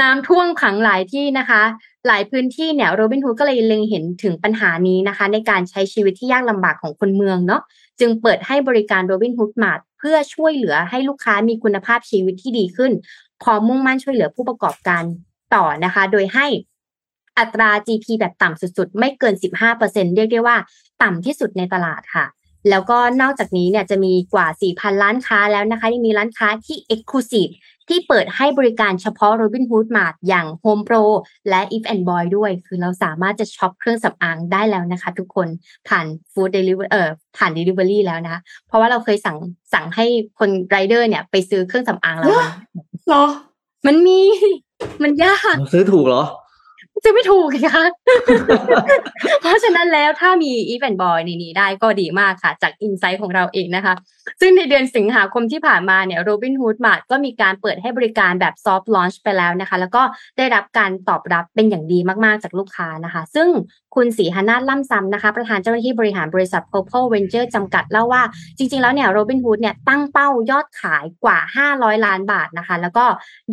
น้ำท่วมขังหลายที่นะคะ หลายพื้นที่เนี่ยโรบินฮูดก็เลยเล็งเห็นถึงปัญหานี้นะคะ ในการใช้ชีวิตที่ยากลำบากของคนเมืองเนาะจึงเปิดให้บริการ Robinhood Mart เพื่อช่วยเหลือให้ลูกค้ามีคุณภาพชีวิตที่ดีขึ้น พร้อมมุ่งมั่นช่วยเหลือผู้ประกอบการต่อนะคะ โดยให้อัตรา GP แบบต่ำสุดๆ ไม่เกิน 15%เรียกได้ว่าต่ำที่สุดในตลาดค่ะ แล้วก็นอกจากนี้เนี่ยจะมีกว่า 4,000ร้านค้าแล้วนะคะยังมีร้านค้าที่ Exclusive ที่เปิดให้บริการเฉพาะ Robinhood Mart อย่าง Home Pro และ Eveandboy ด้วย คือเราสามารถจะช็อปเครื่องสำอางได้แล้วนะคะ ทุกคนผ่าน Food Delivery เอ่อผ่าน Delivery แล้วนะคะเพราะว่าเราเคยสั่งสั่งให้คนไรเดอร์เนี่ยไปซื้อเครื่องสำอางแล้วมันเหรอ มันมี มันยากซื้อถูกเหรอจะไม่ถูกไงคะเพราะฉะนั้นแล้วถ้ามี e v e n Boy ในนี้ได้ก็ดีมากค่ะ จากอินไซต์ของเราเองนะคะ ซึ่งในเดือนสิงหาคมที่ผ่านมาเนี่ย Robinhood Mart ก็มีการเปิดให้บริการแบบ soft launch ไปแล้วนะคะ แล้วก็ได้รับการตอบรับเป็นอย่างดีมากๆจากลูกค้านะคะ ซึ่งคุณศรีหนาถล่ำซ้ำนะคะ ประธานเจ้าหน้าที่บริหารบริษัท Purple Venture จำกัดเล่าว่าจริง ๆ แล้วเนี่ย Robinhood เนี่ยตั้งเป้ายอดขายกว่า 500 ล้านบาทนะคะ แล้วก็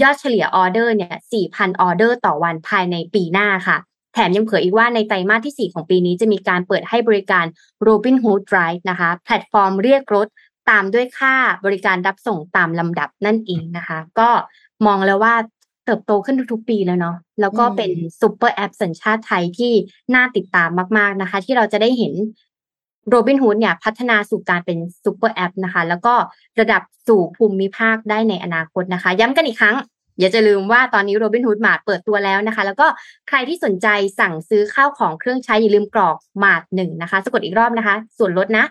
ยอดเฉลี่ยออเดอร์เนี่ย4,000 ออเดอร์ต่อวันภายในปีหน้าค่ะแถมยังเผยอีกว่าในไตรมาสที่ 4 ของปีนี้จะมีการเปิดให้บริการ Robinhood Drive นะคะ แพลตฟอร์มเรียกรถ ตามด้วยค่าบริการรับส่งตามลำดับนั่นเองนะคะ ก็มองแล้วว่าเติบโตขึ้นทุกๆปีแล้วเนาะแล้วก็เป็นซูเปอร์แอปสัญชาติไทยที่น่าติดตามมาก ๆนะคะ ที่เราจะได้เห็นโรบินฮูดเนี่ยพัฒนาสู่การเป็นซูเปอร์แอปนะคะ แล้วก็ระดับสู่ภูมิภาคได้ในอนาคตนะคะ ย้ำกันอีกครั้ง อย่าจะลืมว่าตอนนี้ Robinhood Mart เปิดตัวแล้วนะคะ แล้วก็ใครที่สนใจสั่งซื้อข้าวของเครื่องใช้อย่าลืมกรอก MART หนึ่งนะคะ สะกดอีกรอบนะคะ ส่วนลดนะ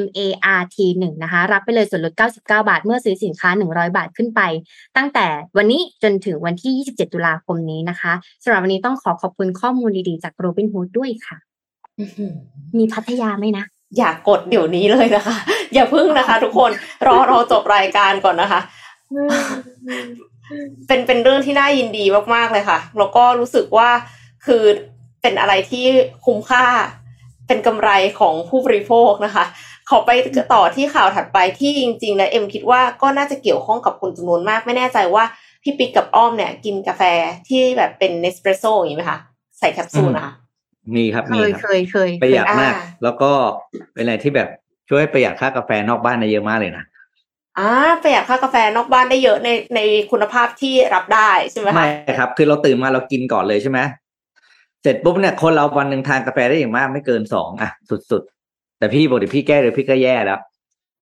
M A R T 1นะคะ รับไปเลยส่วนลด 99 บาท เมื่อซื้อสินค้า 100 บาทขึ้นไป ตั้งแต่วันนี้จนถึงวันที่ 27 ตุลาคมนี้นะคะสำหรับวันนี้ต้องขอขอบคุณข้อมูลดีๆ จากโรบินฮูดด้วยค่ะอื้อหือมีพัทยาไหมนะ อย่ากกดเดี๋ยวนี้เลยนะคะ อย่าพึ่งนะคะ ทุกคนรอรอจบรายการก่อนนะคะ เป็นเป็นเรื่องที่น่ายินดีมากๆเลยค่ะ แล้วก็รู้สึกว่าคือเป็นอะไรที่คุ้มค่าเป็นกำไรของผู้บริโภคนะคะ ขอไปต่อที่ข่าวถัดไปที่จริงๆแล้วเอ็มคิดว่าก็น่าจะเกี่ยวข้องกับคนจำนวนมากไม่แน่ใจว่าพี่ปิ๊กกับอ้อมเนี่ย กินกาแฟที่แบบเป็นเนสเปรสโซ่อย่างนี้ไหมคะใส่แคปซูลนะคะมีครับเคมียคเครับยเคยประหยัดมากอ่าแล้วก็เป็นอะไรที่แบบช่วยประหยัดค่ากาแฟนอกบ้านได้เยอะมากเลยนะอ่าประหยัดค่ากาแฟนอกบ้านได้เยอะในในคุณภาพที่รับได้ใช่ไหมคะไม่ครับ คือเราตื่นมาเรากินก่อนเลยใช่ไหมเสร็จปุ๊บเนี่ยคนเราวันหนึ่งทานกาแฟได้อย่างมากไม่เกินสองอะสุดๆ แต่พี่บอกเดี๋ยวพี่แก้เลยพี่ก็แย่แล้ว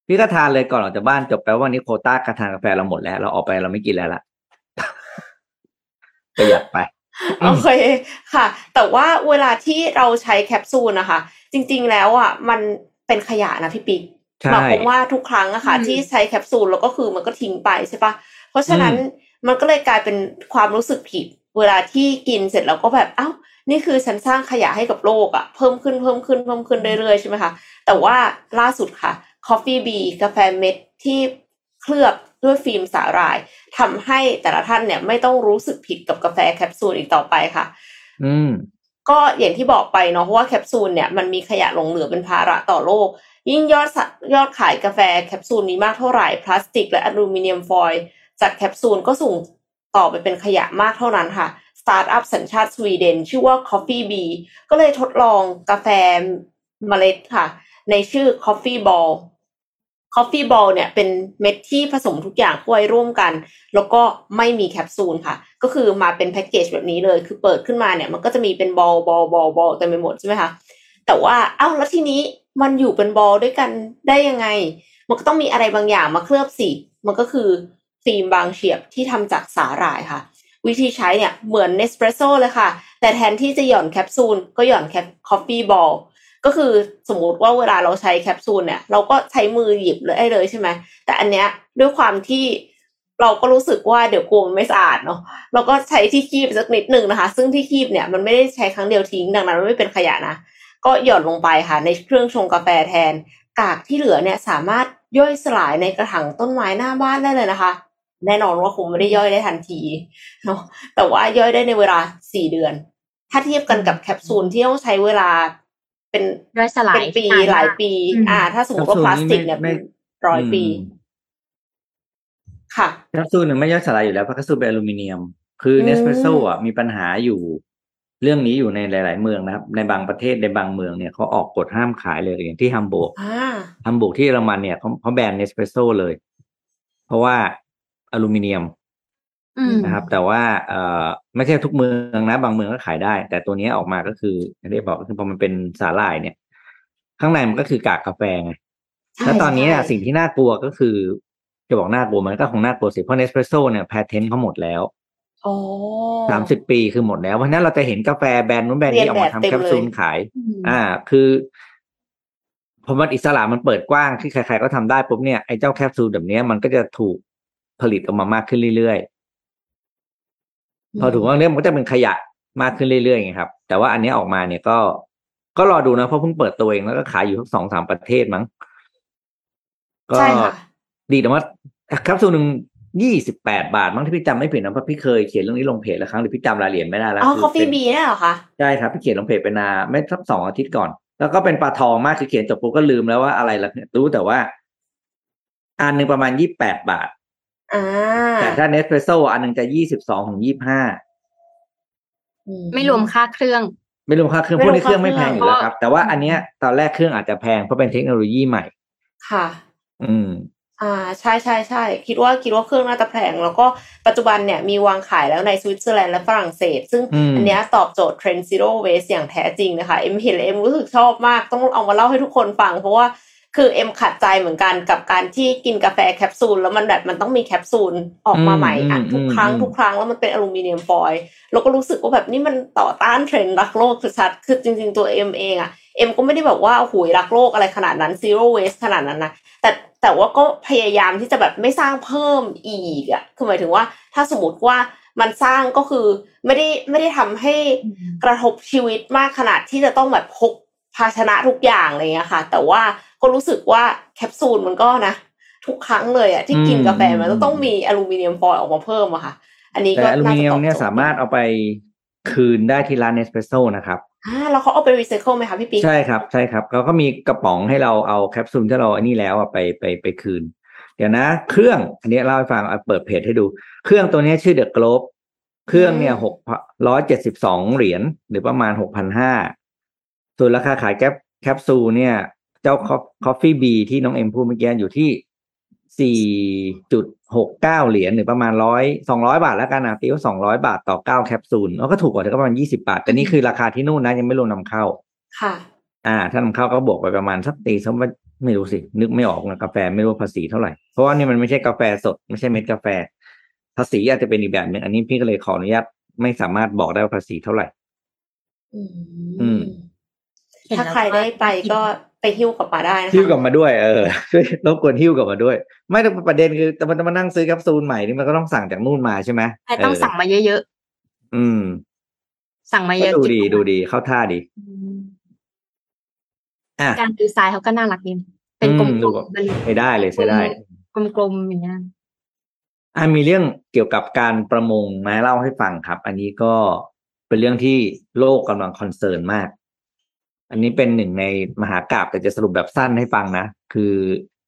พี่ก็ทานเลยก่อนออกจากบ้านจบแปลว่าวันนี้โควต้าการทานกาแฟเราหมดแล้ว เราออกไปเราไม่กินแล้วละประหยัดไปโอเคค่ะ แต่ว่าเวลาที่เราใช้แคปซูลนะคะ จริง ๆ แล้วอะมันเป็นขยะนะพี่ปิ๊กใช่หมายความว่าทุกครั้งอะค่ะอืมที่ใช้แคปซูลแล้วก็คือมันก็ทิ้งไปใช่ปะเพราะฉะนั้นมันก็เลยกลายเป็นความรู้สึกผิด เวลาที่กินเสร็จแล้วก็แบบเอ้า นี่คือฉันสร้างขยะให้กับโลกอะเพิ่มขึ้นเพิ่มขึ้นเพิ่มขึ้นเรื่อยๆใช่ไหมคะ แต่ว่าล่าสุดค่ะ Coffee b กาแฟเม็ดที่เคลือบด้วยฟิล์มสาหร่ายทำให้แต่ละท่านเนี่ยไม่ต้องรู้สึกผิดกับกาแฟแคปซูลอีกต่อไปค่ะ อืมก็อย่างที่บอกไปเนาะเพราะว่าแคปซูลเนี่ยมันมีขยะหลงเหลือเป็นภาระต่อโลก ยิ่งยอดสะยอดขายกาแฟแคปซูลนี้มากเท่าไหร่พลาสติกและอลูมิเนียมฟอยล์จากแคปซูลก็ส่ง ต่อไปเป็นขยะมากเท่านั้นค่ะสตาร์ทอัพสัญชาติสวีเดน ชื่อว่า CoffeeB ก็เลยทดลองกาแฟเมล็ดค่ะ ในชื่อ Coffee Ball Coffee Ball เนี่ยเป็นเม็ดที่ผสมทุกอย่างเข้าร่วมกัน แล้วก็ไม่มีแคปซูลค่ะ ก็คือมาเป็นแพ็กเกจแบบนี้เลย คือเปิดขึ้นมาเนี่ย มันก็จะมีเป็นบอลบอลบอลบอลเต็มไปหมดใช่ไหมคะแต่ว่าเอ้าแล้วทีนี้มันอยู่เป็นบอลด้วยกันได้ยังไง มันก็ต้องมีอะไรบางอย่างมาเคลือบสิมันก็คือ ฟิล์มบางเฉียบที่ทำจากสาหร่ายค่ะ วิธีใช้เนี่ยเหมือน Nespresso เลยค่ะ แต่แทนที่จะหย่อนแคปซูลก็หย่อนแคป Coffee Ball ก็คือสมมติว่าเวลาเราใช้แคปซูลเนี่ย เราก็ใช้มือหยิบเลยได้เลยใช่ไหมแต่อันเนี้ยด้วยความที่เราก็รู้สึกว่าเดี๋ยวกลัวมันไม่สะอาดเนาะเราก็ใช้ที่คีบสักนิดหนึ่งนะคะ ซึ่งที่คีบเนี่ยมันไม่ได้ใช้ครั้งเดียวทิ้งดังนั้นมันไม่เป็นขยะนะก็หย่อนลงไปค่ะ ในเครื่องชงกาแฟแทน กากที่เหลือเนี่ยสามารถย่อยสลายในกระถางต้นไม้หน้าบ้านได้เลยนะคะ แน่นอนว่าคงไม่ได้ย่อยได้ทันทีเนาะแต่ว่าย่อยได้ในเวลาสี่เดือน ถ้าเทียบกันกับแคปซูลที่ต้องใช้เวลา เป็นย่อยสลายเป็นปีนนมกหลายปีอืมอ่า ถ้าสมมติว่าพลาสติกเนี่ยไม่เป็นร้อยปีอืมค่ะแคปซูลหนึ่งไม่ย่อยสลายอยู่แล้วเพราะแคปซูลเป็นอลูมิเนียม คืออืมเนสเปรสโซ่อะมีปัญหาอยู่ เรื่องนี้อยู่ในหลาย ๆ เมืองนะครับ ในบางประเทศในบางเมืองเนี่ยเขาออกกฎห้ามขายเลยอย่างที่ฮัมบูร์กอ่าฮัมบูร์กที่เยอรมันเนี่ยเขาเขาแบน Nespresso เลย เพราะว่า อลูมิเนียมอืมนะครับ แต่ว่าเอ่อไม่ใช่ทุกเมืองนะ บางเมืองก็ขายได้ แต่ตัวนี้ออกมาก็คืออย่างที่บอกก็คือพอมันเป็นสาหร่ายเนี่ย ข้างในมันก็คือกากกาแฟไงใช่แล้วตอนนี้เนี่ยใช่สิ่งที่น่ากลัวก็คือ จะบอกน่ากลัวมันก็คงน่ากลัวสิเพราะ Nespresso เนี่ย patent เขาหมดแล้วโอ้สามสิบปีคือหมดแล้วเพราะฉะนั้นเราจะเห็นกาแฟแบรนด์นู้นแบรนด์นี้ออกมาทำเรียนแบบแคปซูลเต็มเลยขาย อ่า คือพอมันอิสระมันเปิดกว้างที่ใครๆก็ทำได้ปุ๊บเนี่ยไอ้เจ้าแคปซูลแบบเนี้ยมันก็จะถูก ผลิตออกมามากขึ้นเรื่อยๆ พอถูกว่าเรื่องมันก็จะเป็นขยะมากขึ้นเรื่อยๆไงครับ แต่ว่าอันเนี้ยออกมาเนี่ยก็ก็รอดูนะ เพราะเพิ่งเปิดตัวเองแล้วก็ขายอยู่ทั้งสองสามประเทศมั้งก็ใช่ค่ะดีแต่ว่าแคปซูลหนึ่งยี่สิบแปดบาท มั้งที่พี่จำไม่ผิดนะเพราะพี่เคยเขียนเรื่องนี้ลงเพจแล้วครั้งหรือพี่จำรายละเอียดไม่ได้แล้วอ๋อคือฟฟี่เป็น B เนี่ยเหรอคะใช่ครับพี่เขียนลงเพจไปนานไม่สักสองอาทิตย์ก่อน แล้วก็เป็นปลาทองมากคือเขียนจบปุ๊บก็ลืมแล้วว่าอะไรละเนี่ยรู้แต่ว่า อันหนึ่งประมาณยี่แปดบาทอ่า แต่ถ้า Nespresso อันหนึ่งจะยี่สิบสองถึงยี่ห้าอืไม่รวมค่าเครื่อง ไม่รวมค่าเครื่องไม่พรววกมนี้เครื่องค่าไม่แพงอยู่แล้วครับ แต่ว่าอันเนี้ยตอนแรกเครื่องอาจจะแพงเพราะเป็นเทคโนโลยีใหม่ ค่ะ อืม อ่าใช่ใช่ใช่คิดว่าคิดว่าเครื่องน่าจะแพง แล้วก็ปัจจุบันเนี่ยมีวางขายแล้วในสวิตเซอร์แลนด์และฝรั่งเศส ซึ่งอืมอันเนี้ยตอบโจทย์เทรนด์ zero waste อย่างแท้จริงนะคะ เอ็มเห็นแล้วเอ็มรู้สึกชอบมาก ต้องเอามาเล่าให้ทุกคนฟัง เพราะว่า คือเอ็มขัดใจเหมือนกันกับการที่กินกาแฟแคปซูลแล้วมันแบบมันต้องมีแคปซูลออกมาใหม่อะอืมทุกครั้งอืมทุกครั้งแล้วมันเป็นอลูมิเนียมฟอยล์เราก็รู้สึกว่าแบบนี่มันต่อต้านเทรนด์รักโลกชัดๆคือจริง ๆ ตัวเอ็มเองอะเอ็มก็ไม่ได้แบบว่าโอ้โหรักโลกอะไรขนาดนั้น zero waste ขนาดนั้นนะแต่แต่ว่าก็พยายามที่จะแบบไม่สร้างเพิ่มอีกอะคือหมายถึงว่าถ้าสมมติว่ามันสร้างก็คือไม่ได้ไม่ได้ทำให้กระทบชีวิตมากขนาดที่จะต้องแบบพกภาชนะทุกอย่างอะไรเงี้ยค่ะ แต่ว่า ก็รู้สึกว่าแคปซูลมันก็นะ ทุกครั้งเลยอะที่กินกาแฟมันก็ต้องมีอลูมิเนียมฟอยล์ออกมาเพิ่มอะค่ะ อันนี้แต่ก็อลูมิเนียมาจะตอบเนี่ยโจทสามารถเอาไปคืนได้ที่ร้าน Nespresso นะครับอ่าแล้วเขาเอาไปรีไซเคิลไหมคะพี่ปิ๊กใช่ครับใช่ครับเขาก็มีกระป๋องให้เราเอาแคปซูลที่เราอันนี้แล้วอะไปไปไปคืน เดี๋ยวนะ เครื่องอันนี้เล่าให้ฟังเอาเปิดเพจให้ดู เครื่องตัวนี้ชื่อ The Globe เครื่องเนี่ยหกร้อยเจ็ดสิบสองเหรียญหรือประมาณหกพันห้าส่วนราคาขายแคปแคปซูลเนี่ย เจ้า CoffeeB ที่น้องเอ็มพูดเมื่อกี้อยู่ที่สี่จุดหกเก้าเหรียญหรือประมาณร้อยสองร้อยบาทแล้วกันนะตีว่าสองร้อยบาทต่อเก้าแคปซูลแล้วก็ถูกกว่าเธอก็ประมาณยี่สิบาท แต่นี่คือราคาที่นู่นนะยังไม่รวมนำเข้า ค่ะ อ่า ถ้านำเข้าก็บวกไปประมาณสักตีสักว่าไม่รู้สิ นึกไม่ออกนะกาแฟไม่รู้ภาษีเท่าไหร่ เพราะว่านี่มันไม่ใช่กาแฟสด ไม่ใช่เม็ดกาแฟ ภาษีอาจจะเป็นอีกแบบหนึ่งอันนี้พี่ก็เลยขออนุญาตไม่สามารถบอกได้ว่าภาษีเท่าไหร่ อือืมมถ้าใครได้ไปก็ ไปหิ้วกลับมาได้นะคะหิ้วกลับมาด้วยเออช่วยรบกวนหิ้วกลับมาด้วย ไม่แต่ประเด็นคือแต่มันจะมานั่งซื้อแคปซูลใหม่นี่มันก็ต้องสั่งจากนู่นมาใช่ไหมใช่ต้องสั่งมาเยอะอืมๆสั่งมาเยก็อะดูดีกินดูดีเข้าท่าดีอืมอะการดีไซน์เขาก็น่ารักดีเป็นกลอืมดูมแบบๆเป็นใช้ได้เลยใช้ได้ กลมๆอย่างเงี้ยอะมีเรื่องเกี่ยวกับการประมงมาเล่าให้ฟังครับ อันนี้ก็เป็นเรื่องที่โลกกำลัง concern มาก อันนี้เป็นหนึ่งในมหากาพย์แต่จะสรุปแบบสั้นให้ฟังนะ คือ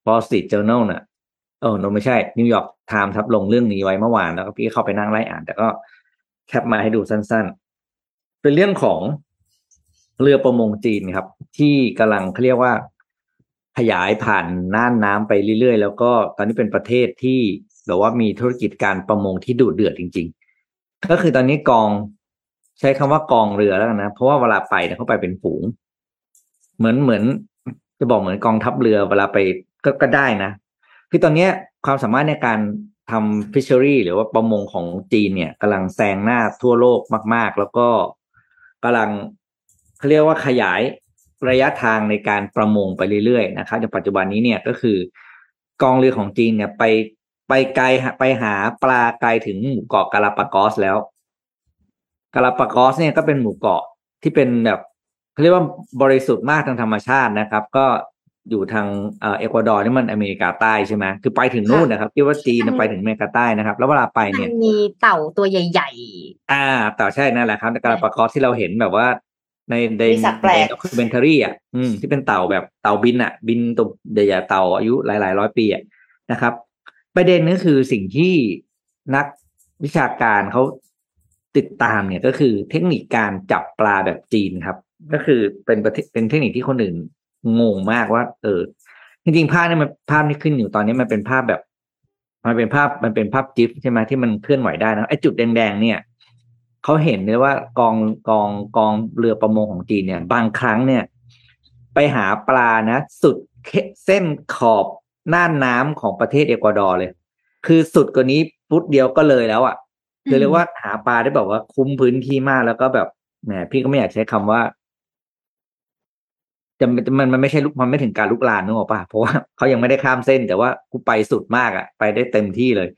Wall Street Journal น่ะเออ no ไม่ใช่ New York Times ทับลงเรื่องนี้ไว้เมื่อวาน แล้วก็พี่เข้าไปนั่งไล่อ่าน แต่ก็แคปมาให้ดูสั้นๆ เป็นเรื่องของเรือประมงจีนครับ ที่กำลังเขาเรียกว่าขยายผ่านน่านน้ำไปเรื่อยๆ แล้วก็ตอนนี้เป็นประเทศที่แบบว่ามีธุรกิจการประมงที่ดุเดือดจริง ๆ ก็คือตอนนี้กองใช้คำว่ากองเรือแล้วกันนะ เพราะว่าเวลาไปเนี่ยเขาไปเป็นฝูง เหมือนเหมือน จะบอกเหมือนกองทัพเรือเวลาไปก็ก็ได้นะคือตอนเนี้ยความสามารถในการทำฟิชเชอรี่หรือว่าประมงของจีนเนี่ยกำลังแซงหน้าทั่วโลกมาก ๆ แล้วก็กำลังเขาเรียกว่าขยายระยะทางในการประมงไปเรื่อยๆนะครับในปัจจุบันนี้เนี่ยก็คือกองเรือของจีนเนี่ยไปไปไกลไปหาปลาไกลถึงหมู่เกาะกาลาปากอสแล้ว กาลาปากอสเนี่ยก็เป็นหมู่เกาะที่เป็นแบบ เขาเรียกว่าบริสุทธิ์มากทางธรรมชาตินะครับ ก็อยู่ทางเอ่อเอกวาดอร์นี่มันอเมริกาใต้ใช่ไหมคือไปถึงนู่นนะครับที่ว่าจีนน่ะไปถึงอเมริกาใต้นะครับ แล้วเวลาไปมันเนี่ยมีเต่าตัวใหญ่อ่าแต่ใช่นั่นแหละครับในกาลาปากอสที่เราเห็นแบบว่าในในมีสัตว์แปลก documentary อะอืมที่เป็นเต่าแบบเต่าบินอะ บินตัวใหญ่ๆเต่าอายุหลายๆร้อยปีอะนะครับ ประเด็นก็คือสิ่งที่นักวิชาการเขาติดตามเนี่ยก็คือเทคนิคการจับปลาแบบจีนครับ ก็คือเป็นประเทศเป็นเทคนิคที่คนอื่นงงมากว่า เออ จริงๆภาพเนี่ยมันภาพที่ขึ้นอยู่ตอนนี้มันเป็นภาพแบบ มันเป็นภาพมันเป็นภาพจิฟใช่ไหมที่มันเคลื่อนไหวได้นะไอ้จุดแดงๆเนี่ยเขาเห็นเลยว่ากองกองกองเรือประมงของจีนเนี่ย บางครั้งเนี่ย ไปหาปลานะ สุดเส้นขอบน่านน้ำของประเทศเอกวาดอร์เลย คือสุดกว่านี้ฟุตเดียวก็เลยแล้วอะ่ะคือเรียกว่าหาปลาได้แบบว่าคุ้มพื้นที่มากแล้วก็แบบแหมพี่ก็ไม่อยากใช้คำว่า จะมันมันไม่ใช่ลุกมันไม่ถึงการลุกลานนึกออกปะเพราะว่าเขายังไม่ได้ข้ามเส้น แต่ว่ากูไปสุดมากอะ่ะ ไปได้เต็มที่เลย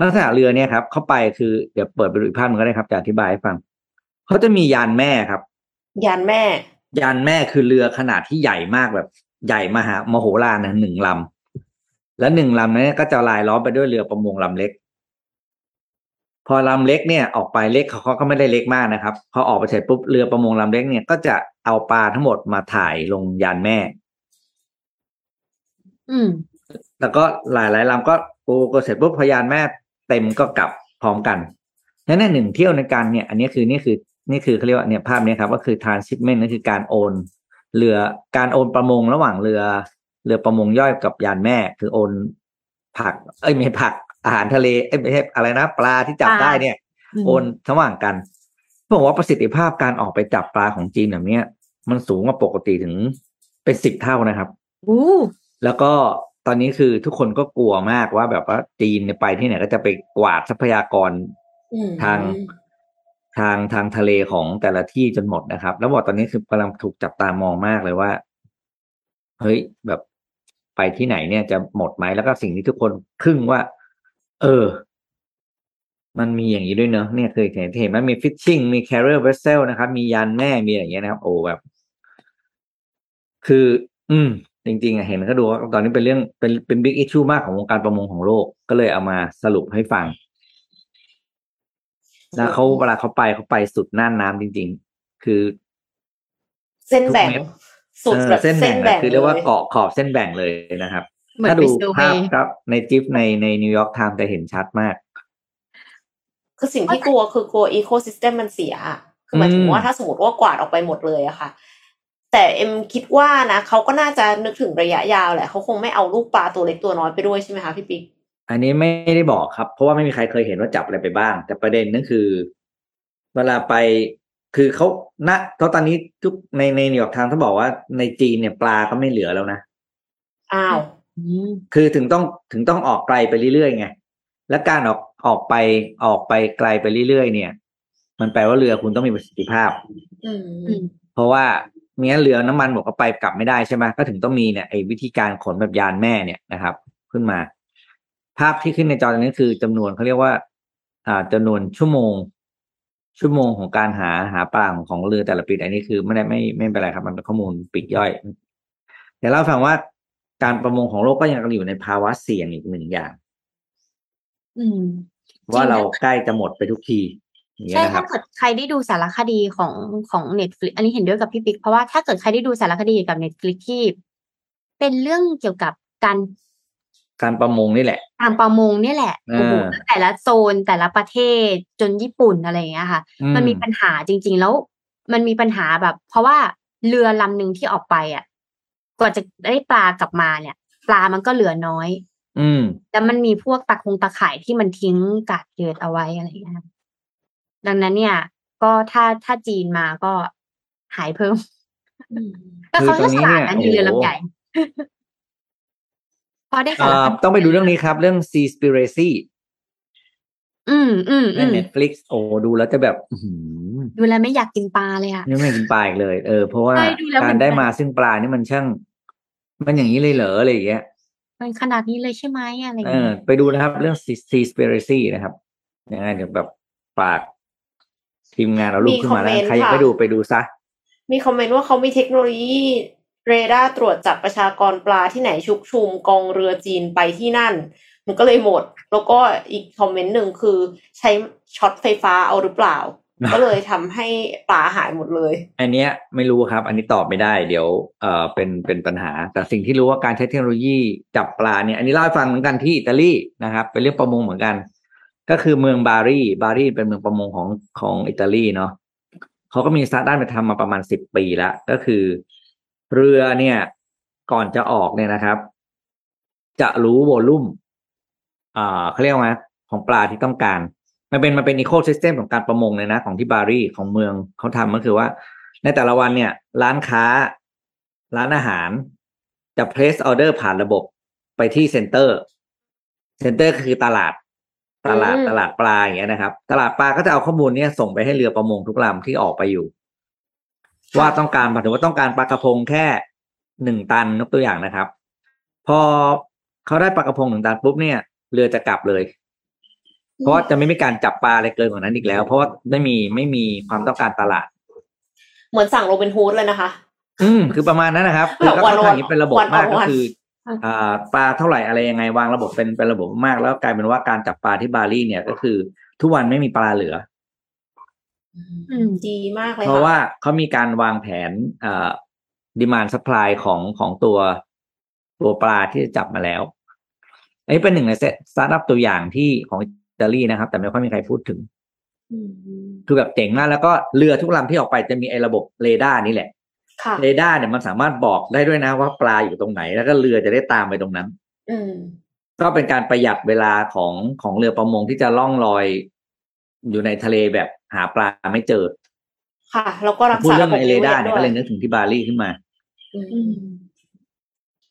ลักษณะเรือเนี่ยครับเข้าไปคือเดี๋ยวเปิดไปดูอีกภาพหนึงก็ได้ครับจะอธิบายให้ฟังเขาจะมียานแม่ครับ ยานแม่ ยานแม่คือเรือขนาดที่ใหญ่มากแบบ ใหญ่มหามโหฬารนะหนึ่งลำแล้วหนึ่งลำนั้นก็จะลายล้อมไปด้วยเรือประมงลำเล็ก พอลำเล็กเนี่ยออกไปเล็กเขาเขาก็ไม่ได้เล็กมากนะครับพอออกไปเสร็จปุ๊บเรือประมงลำเล็กเนี่ยก็จะเอาปลาทั้งหมดมาถ่ายลงยานแม่ๆอืม แล้วก็หลายหลายๆลำก็ปูก็เสร็จปุ๊บพอยานแม่เต็มก็กลับพร้อมกันนั้นเนยหนึ่งเที่ยวในการเนี่ย อันนี้คือนี่คือนี่คือเขาเรียกว่าเนี่ยภาพเนี้ครับก็คือ transshipment นั่นคือการโอนเรือการโอนประมงระหว่างเรือ เรือประมงย่อยกับยานแม่ คือโอนผัก เอ้ยไม่ใช่ผัก อาหารทะเลเอ้ยไม่ใช่อะไรนะปลาที่จับปลาได้เนี่ย โอนระหว่างกันบอกว่าประสิทธิภาพการออกไปจับปลาของจีนแบบเนี้ยมันสูงกว่าปกติถึงเป็นสิบเท่านะครับอู้แล้วก็ตอนนี้คือทุกคนก็กลัวมากว่าแบบว่าจีนเนี่ยไปที่ไหนก็จะไปกวาดทรัพยากรอืมทางทางทางทะเลของแต่ละที่จนหมดนะครับ แล้วบอกตอนนี้คือกำลังถูกจับตามองมากเลยว่า เฮ้ยแบบไปที่ไหนเนี่ยจะหมดไหมแล้วก็สิ่งที่ทุกคนทึ่งว่า เออ มันมีอย่างนี้ด้วยเนอะเนี่ยเคยเห็นเห็นไหมมีฟิชชิ่งมี carrier vessel นะครับ มียานแม่มีอะไรอย่างเงี้ยนะครับ โอ้แบบ คือ อืม จริงๆอะเห็นก็ดูว่าตอนนี้เป็นเรื่องเป็นเป็น big issue มากของวงการประมงของโลก ก็เลยเอามาสรุปให้ฟังแล้วเขาเวลาเขาไปเขาไปสุดน่านน้ำจริง ๆ คือ เส้นแบ่งทุกเม็ดสุดเออแบบเส้นเส้แบ่งแบ่อะงคือเรียกว่าเกาะขอบเส้นแบ่งเลยนะครับเหมือน ถ้าไปดูเซอร์เวภาพย์ครับใน GIF ในใน New York Times จะเห็นชัดมาก คือสิ่งที่กลัวคือกลัว ecosystem มันเสียอะคือหมายถึงอืมว่าถ้าสมมติว่ากวาดออกไปหมดเลยอะค่ะ แต่เอ็มคิดว่านะเขาก็น่าจะนึกถึงระยะยาวแหละเขาคงไม่เอาลูกปลาตัวเล็กตัวน้อยไปด้วยใช่ไหมคะพี่ปิ๊กอันนี้ไม่ได้บอกครับ เพราะว่าไม่มีใครเคยเห็นว่าจับอะไรไปบ้าง แต่ประเด็นนั่นคือ เวลาไปคือเขาณเพราะตอนนี้ทุกในใน New York Times เขาบอกว่าในจีนเนี่ยปลาก็ไม่เหลือแล้วนะอ้าวอืม คือถึงต้องถึงต้องออกไกลไปเรื่อยๆไงและการออกออกไปออกไปไกลไปเรื่อยๆเนี่ย มันแปลว่าเรือคุณต้องมีประสิทธิภาพอืมอืมเพราะว่าเนี้ยเรือน้ำมันบอกว่าไปกลับไม่ได้ใช่ไหมก็ถึงต้องมีเนี่ยไอ้วิธีการขนแบบยานแม่เนี่ยนะครับ ขึ้นมา ภาพที่ขึ้นในจอตรงนี้คือจำนวนเขาเรียกว่า อ่าจำนวนชั่วโมง ชั่วโมงของการหาหาปลาของของเรือแต่ละปีอันนี้คือไม่ได้ไม่ไม่เป็นไรครับ มันเป็นข้อมูลปลีกย่อยเดี๋ยวเล่าให้ฟังว่า การประมงของโลกก็ยังอยู่ในภาวะเสี่ยงอีกหนึ่งอย่างอืมว่าเราใกล้จะหมดไปทุกทีอย่างเงี้ยนะคถ้าเกิดใครได้ดูสารคดีของของ Netflix อันนี้เห็นด้วยกับพี่ปิ๊กเพราะว่าถ้าเกิดใครได้ดูสารคดีเกี่ยวกับ Netflix ที่เป็นเรื่องเกี่ยวกับการการประมงนี่แหละทางประมงเนี่ยแหละอ่าโอ้โหแต่ละโซนแต่ละประเทศจนญี่ปุ่นอะไรอย่างเงี้ยค่ะอืมมันมีปัญหาจริง ๆ แล้ว มันมีปัญหาแบบ เพราะว่าเรือลำหนึ่งที่ออกไปอะ กว่าจะได้ปลากลับมาเนี่ย ปลามันก็เหลือน้อย อืมแล้วมันมีพวกตะคงตะข่ายที่มันทิ้งกาดเกลือเอาไว้อะไรอย่างเงี้ยค่ะดังนั้นเนี่ย ก็ถ้าถ้าจีนมาก็หายเพิ่มแต่เขาคือตรก็งนี้ฉลาดเนี่ยนะมีเรือโอ้โหลำใหญ่พอได้เอ่สารอคดีต้องไปดูเรื่องนี้ครับ เรื่อง Seaspiracy อืมอืมในอืม Netflix โอ้ดูแล้วจะแบบอื้อหือดูแลวไม่อยากกินปลาเลยอะนี่ไม่กินปลาอีกเลย เออเพราะว่าใช่ดูแล้วการเหมือนได้กันมาซึ่งปลานี่มันช่าง มันอย่างนี้เลยเหรออะไรอย่างเงี้ยมันขนาดนี้เลยใช่ไหมอะไรอย่างเอเงี้อยไปดูนะครับ เรื่อง Seaspiracy นะครับยังไงเดี๋ยวแบบฝากทีมงานเรารูปขึ้นมาแล้วมีคอมเมนต์ใครยังค่ะไม่ดูไปดูซะ มีคอมเมนต์ว่าเขามีเทคโนโลยีเรดาร์ตรวจจับประชากรปลาที่ไหนชุกชุมกองเรือจีนไปที่นั่น มันก็เลยหมด แล้วก็อีกคอมเมนต์หนึ่งคือใช้ช็อตไฟฟ้าเอาหรือเปล่า ก็เลยทำให้ปลาหายหมดเลย อันเนี้ยไม่รู้ครับ อันนี้ตอบไม่ได้ เดี๋ยวเอ่อเป็นเป็นปัญหา แต่สิ่งที่รู้ว่าการใช้เทคโนโลยีจับปลาเนี่ย อันนี้เล่าให้ฟังเหมือนกันที่อิตาลีนะครับ เป็นเรื่องประมงเหมือนกัน ก็คือเมืองบารีบารีเป็นเมืองประมงของของอิตาลีเนาะเขาก็มีสตาร์ทด้านไปทำมาประมาณสิบปีแล้วก็คือ เรือเนี่ย ก่อนจะออกเนี่ยนะครับ จะรู้ volume อ่าเขาเรียกว่าไงของปลาที่ต้องการ มันเป็นมันเป็นอีโค y ิสเต็มของการประมงเลยนะ ของที่บารีของเมืองเขาทำก็คือว่า ในแต่ละวันเนี่ย ร้านค้า ร้านอาหารจะ place order ผ่านระบบไปที่ center center คือตลาด ตลาดอืมตลาดปลาอย่างเงี้ยนะครับ ตลาดปลาก็จะเอาข้อมูลเนี้ยส่งไปให้เรือประมงทุกลำที่ออกไปอยู่ ว่าต้องการหมายถึงว่าต้องการปลากระพงแค่หนึ่งตันยกตัวอย่างนะครับ พอเขาได้ปลากระพงหนึ่งตันปุ๊บเนี่ย เรือจะกลับเลย เพราะว่าจะไม่มีการจับปลาอะไรเกินกว่านั้นอีกแล้ว เพราะว่าไม่มีไม่มีความต้องการตลาด เหมือนสั่งโรบินฮูดเลยนะคะ อืม คือประมาณนั้นนะครับคือก็วันค่อนข้างอย่างนี้เป็นระบบวันมากต่อวันก็คืออ่าปลาเท่าไหร่อะไรยังไงวางระบบเป็นเป็นระบบมากแล้วกลายเป็นว่าการจับปลาที่บาหลีเนี่ยก็คือ ทุกวันไม่มีปลาเหลือ อืมดีมากเลยเพราะค่ะว่าเขามีการวางแผนอ่า demand supply ของของตัวตัวปลาที่จะจับมาแล้วอันนี้เป็นหนึ่งในสตาร์ทอัพตัวอย่างที่ของอิ ตาลีนะครับ แต่ไม่ค่อยมีใครพูดถึงอืมคือแบบเจ๋งมากแล้วก็เรือทุกลำที่ออกไปจะมีไอ้ระบบเรดาร์นี่แหละค่ะเรดาร์เนี่ยมันสามารถบอกได้ด้วยนะว่าปลาอยู่ตรงไหน แล้วก็เรือจะได้ตามไปตรงนั้นอืมก็เป็นการประหยัดเวลาของของเรือประมงที่จะล่องลอยอยู่ในทะเลแบบหาปลาไม่เจอ ค่ะ แล้วก็รักพูดษาเรื่อระงบบไอเรนิเวดาศร์เนี่ยด้วก็ยเลยนึกถึงที่บาหลีขึ้นมาอือืมม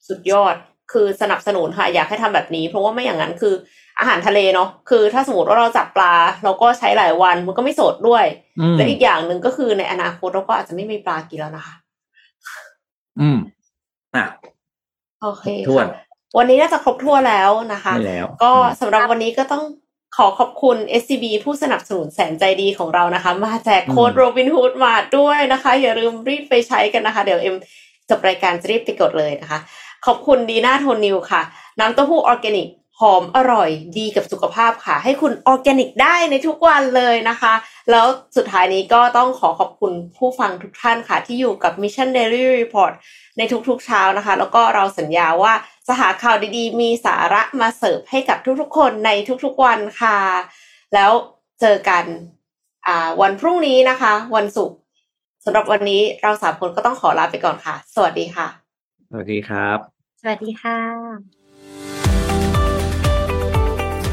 สุดยอดคือสนับสนุนค่ะ อยากให้ทำแบบนี้ เพราะว่าไม่อย่างนั้นคือ อาหารทะเลเนาะคือ ถ้าสมมติว่าเราจับปลา เราก็ใช้หลายวันมันก็ไม่สดด้วยอืมและอีกอย่างหนึ่งก็คือในอนาคตเราก็อาจจะไม่มีปลากินแล้วนะคะ อืมอะโอเคถ้วนค่ะวันนี้น่าจะครบถ้วนแล้วนะคะไม่แล้วก็อืมสำหรับวันนี้ก็ต้องขอขอบคุณ SCB ผู้สนับสนุนแสนใจดีของเรานะคะ มาแจกโค้ดโรบินฮูดมาด้วยนะคะ อย่าลืมรีบไปใช้กันนะคะ เดี๋ยวเอ็มจบรายการจะรีบไปกดเลยนะคะ ขอบคุณดีน่าโทนิวค่ะ น้ำเต้าหู้ออร์แกนิก หอมอร่อยดีกับสุขภาพค่ะ ให้คุณออร์แกนิกได้ในทุกวันเลยนะคะ แล้วสุดท้ายนี้ก็ต้องขอขอบคุณผู้ฟังทุกท่านค่ะ ที่อยู่กับ Mission Daily Report ในทุกๆเช้านะคะ แล้วก็เราสัญญาว่าจะหาข่าวดีๆ มีสาระมาเสิร์ฟให้กับทุกๆ คนในทุกๆวันค่ะ แล้วเจอกันอ่าวันพรุ่งนี้นะคะ วันศุกร์สำหรับวันนี้เราสามคนก็ต้องขอลาไปก่อนค่ะ สวัสดีค่ะ สวัสดีครับ สวัสดีค่ะ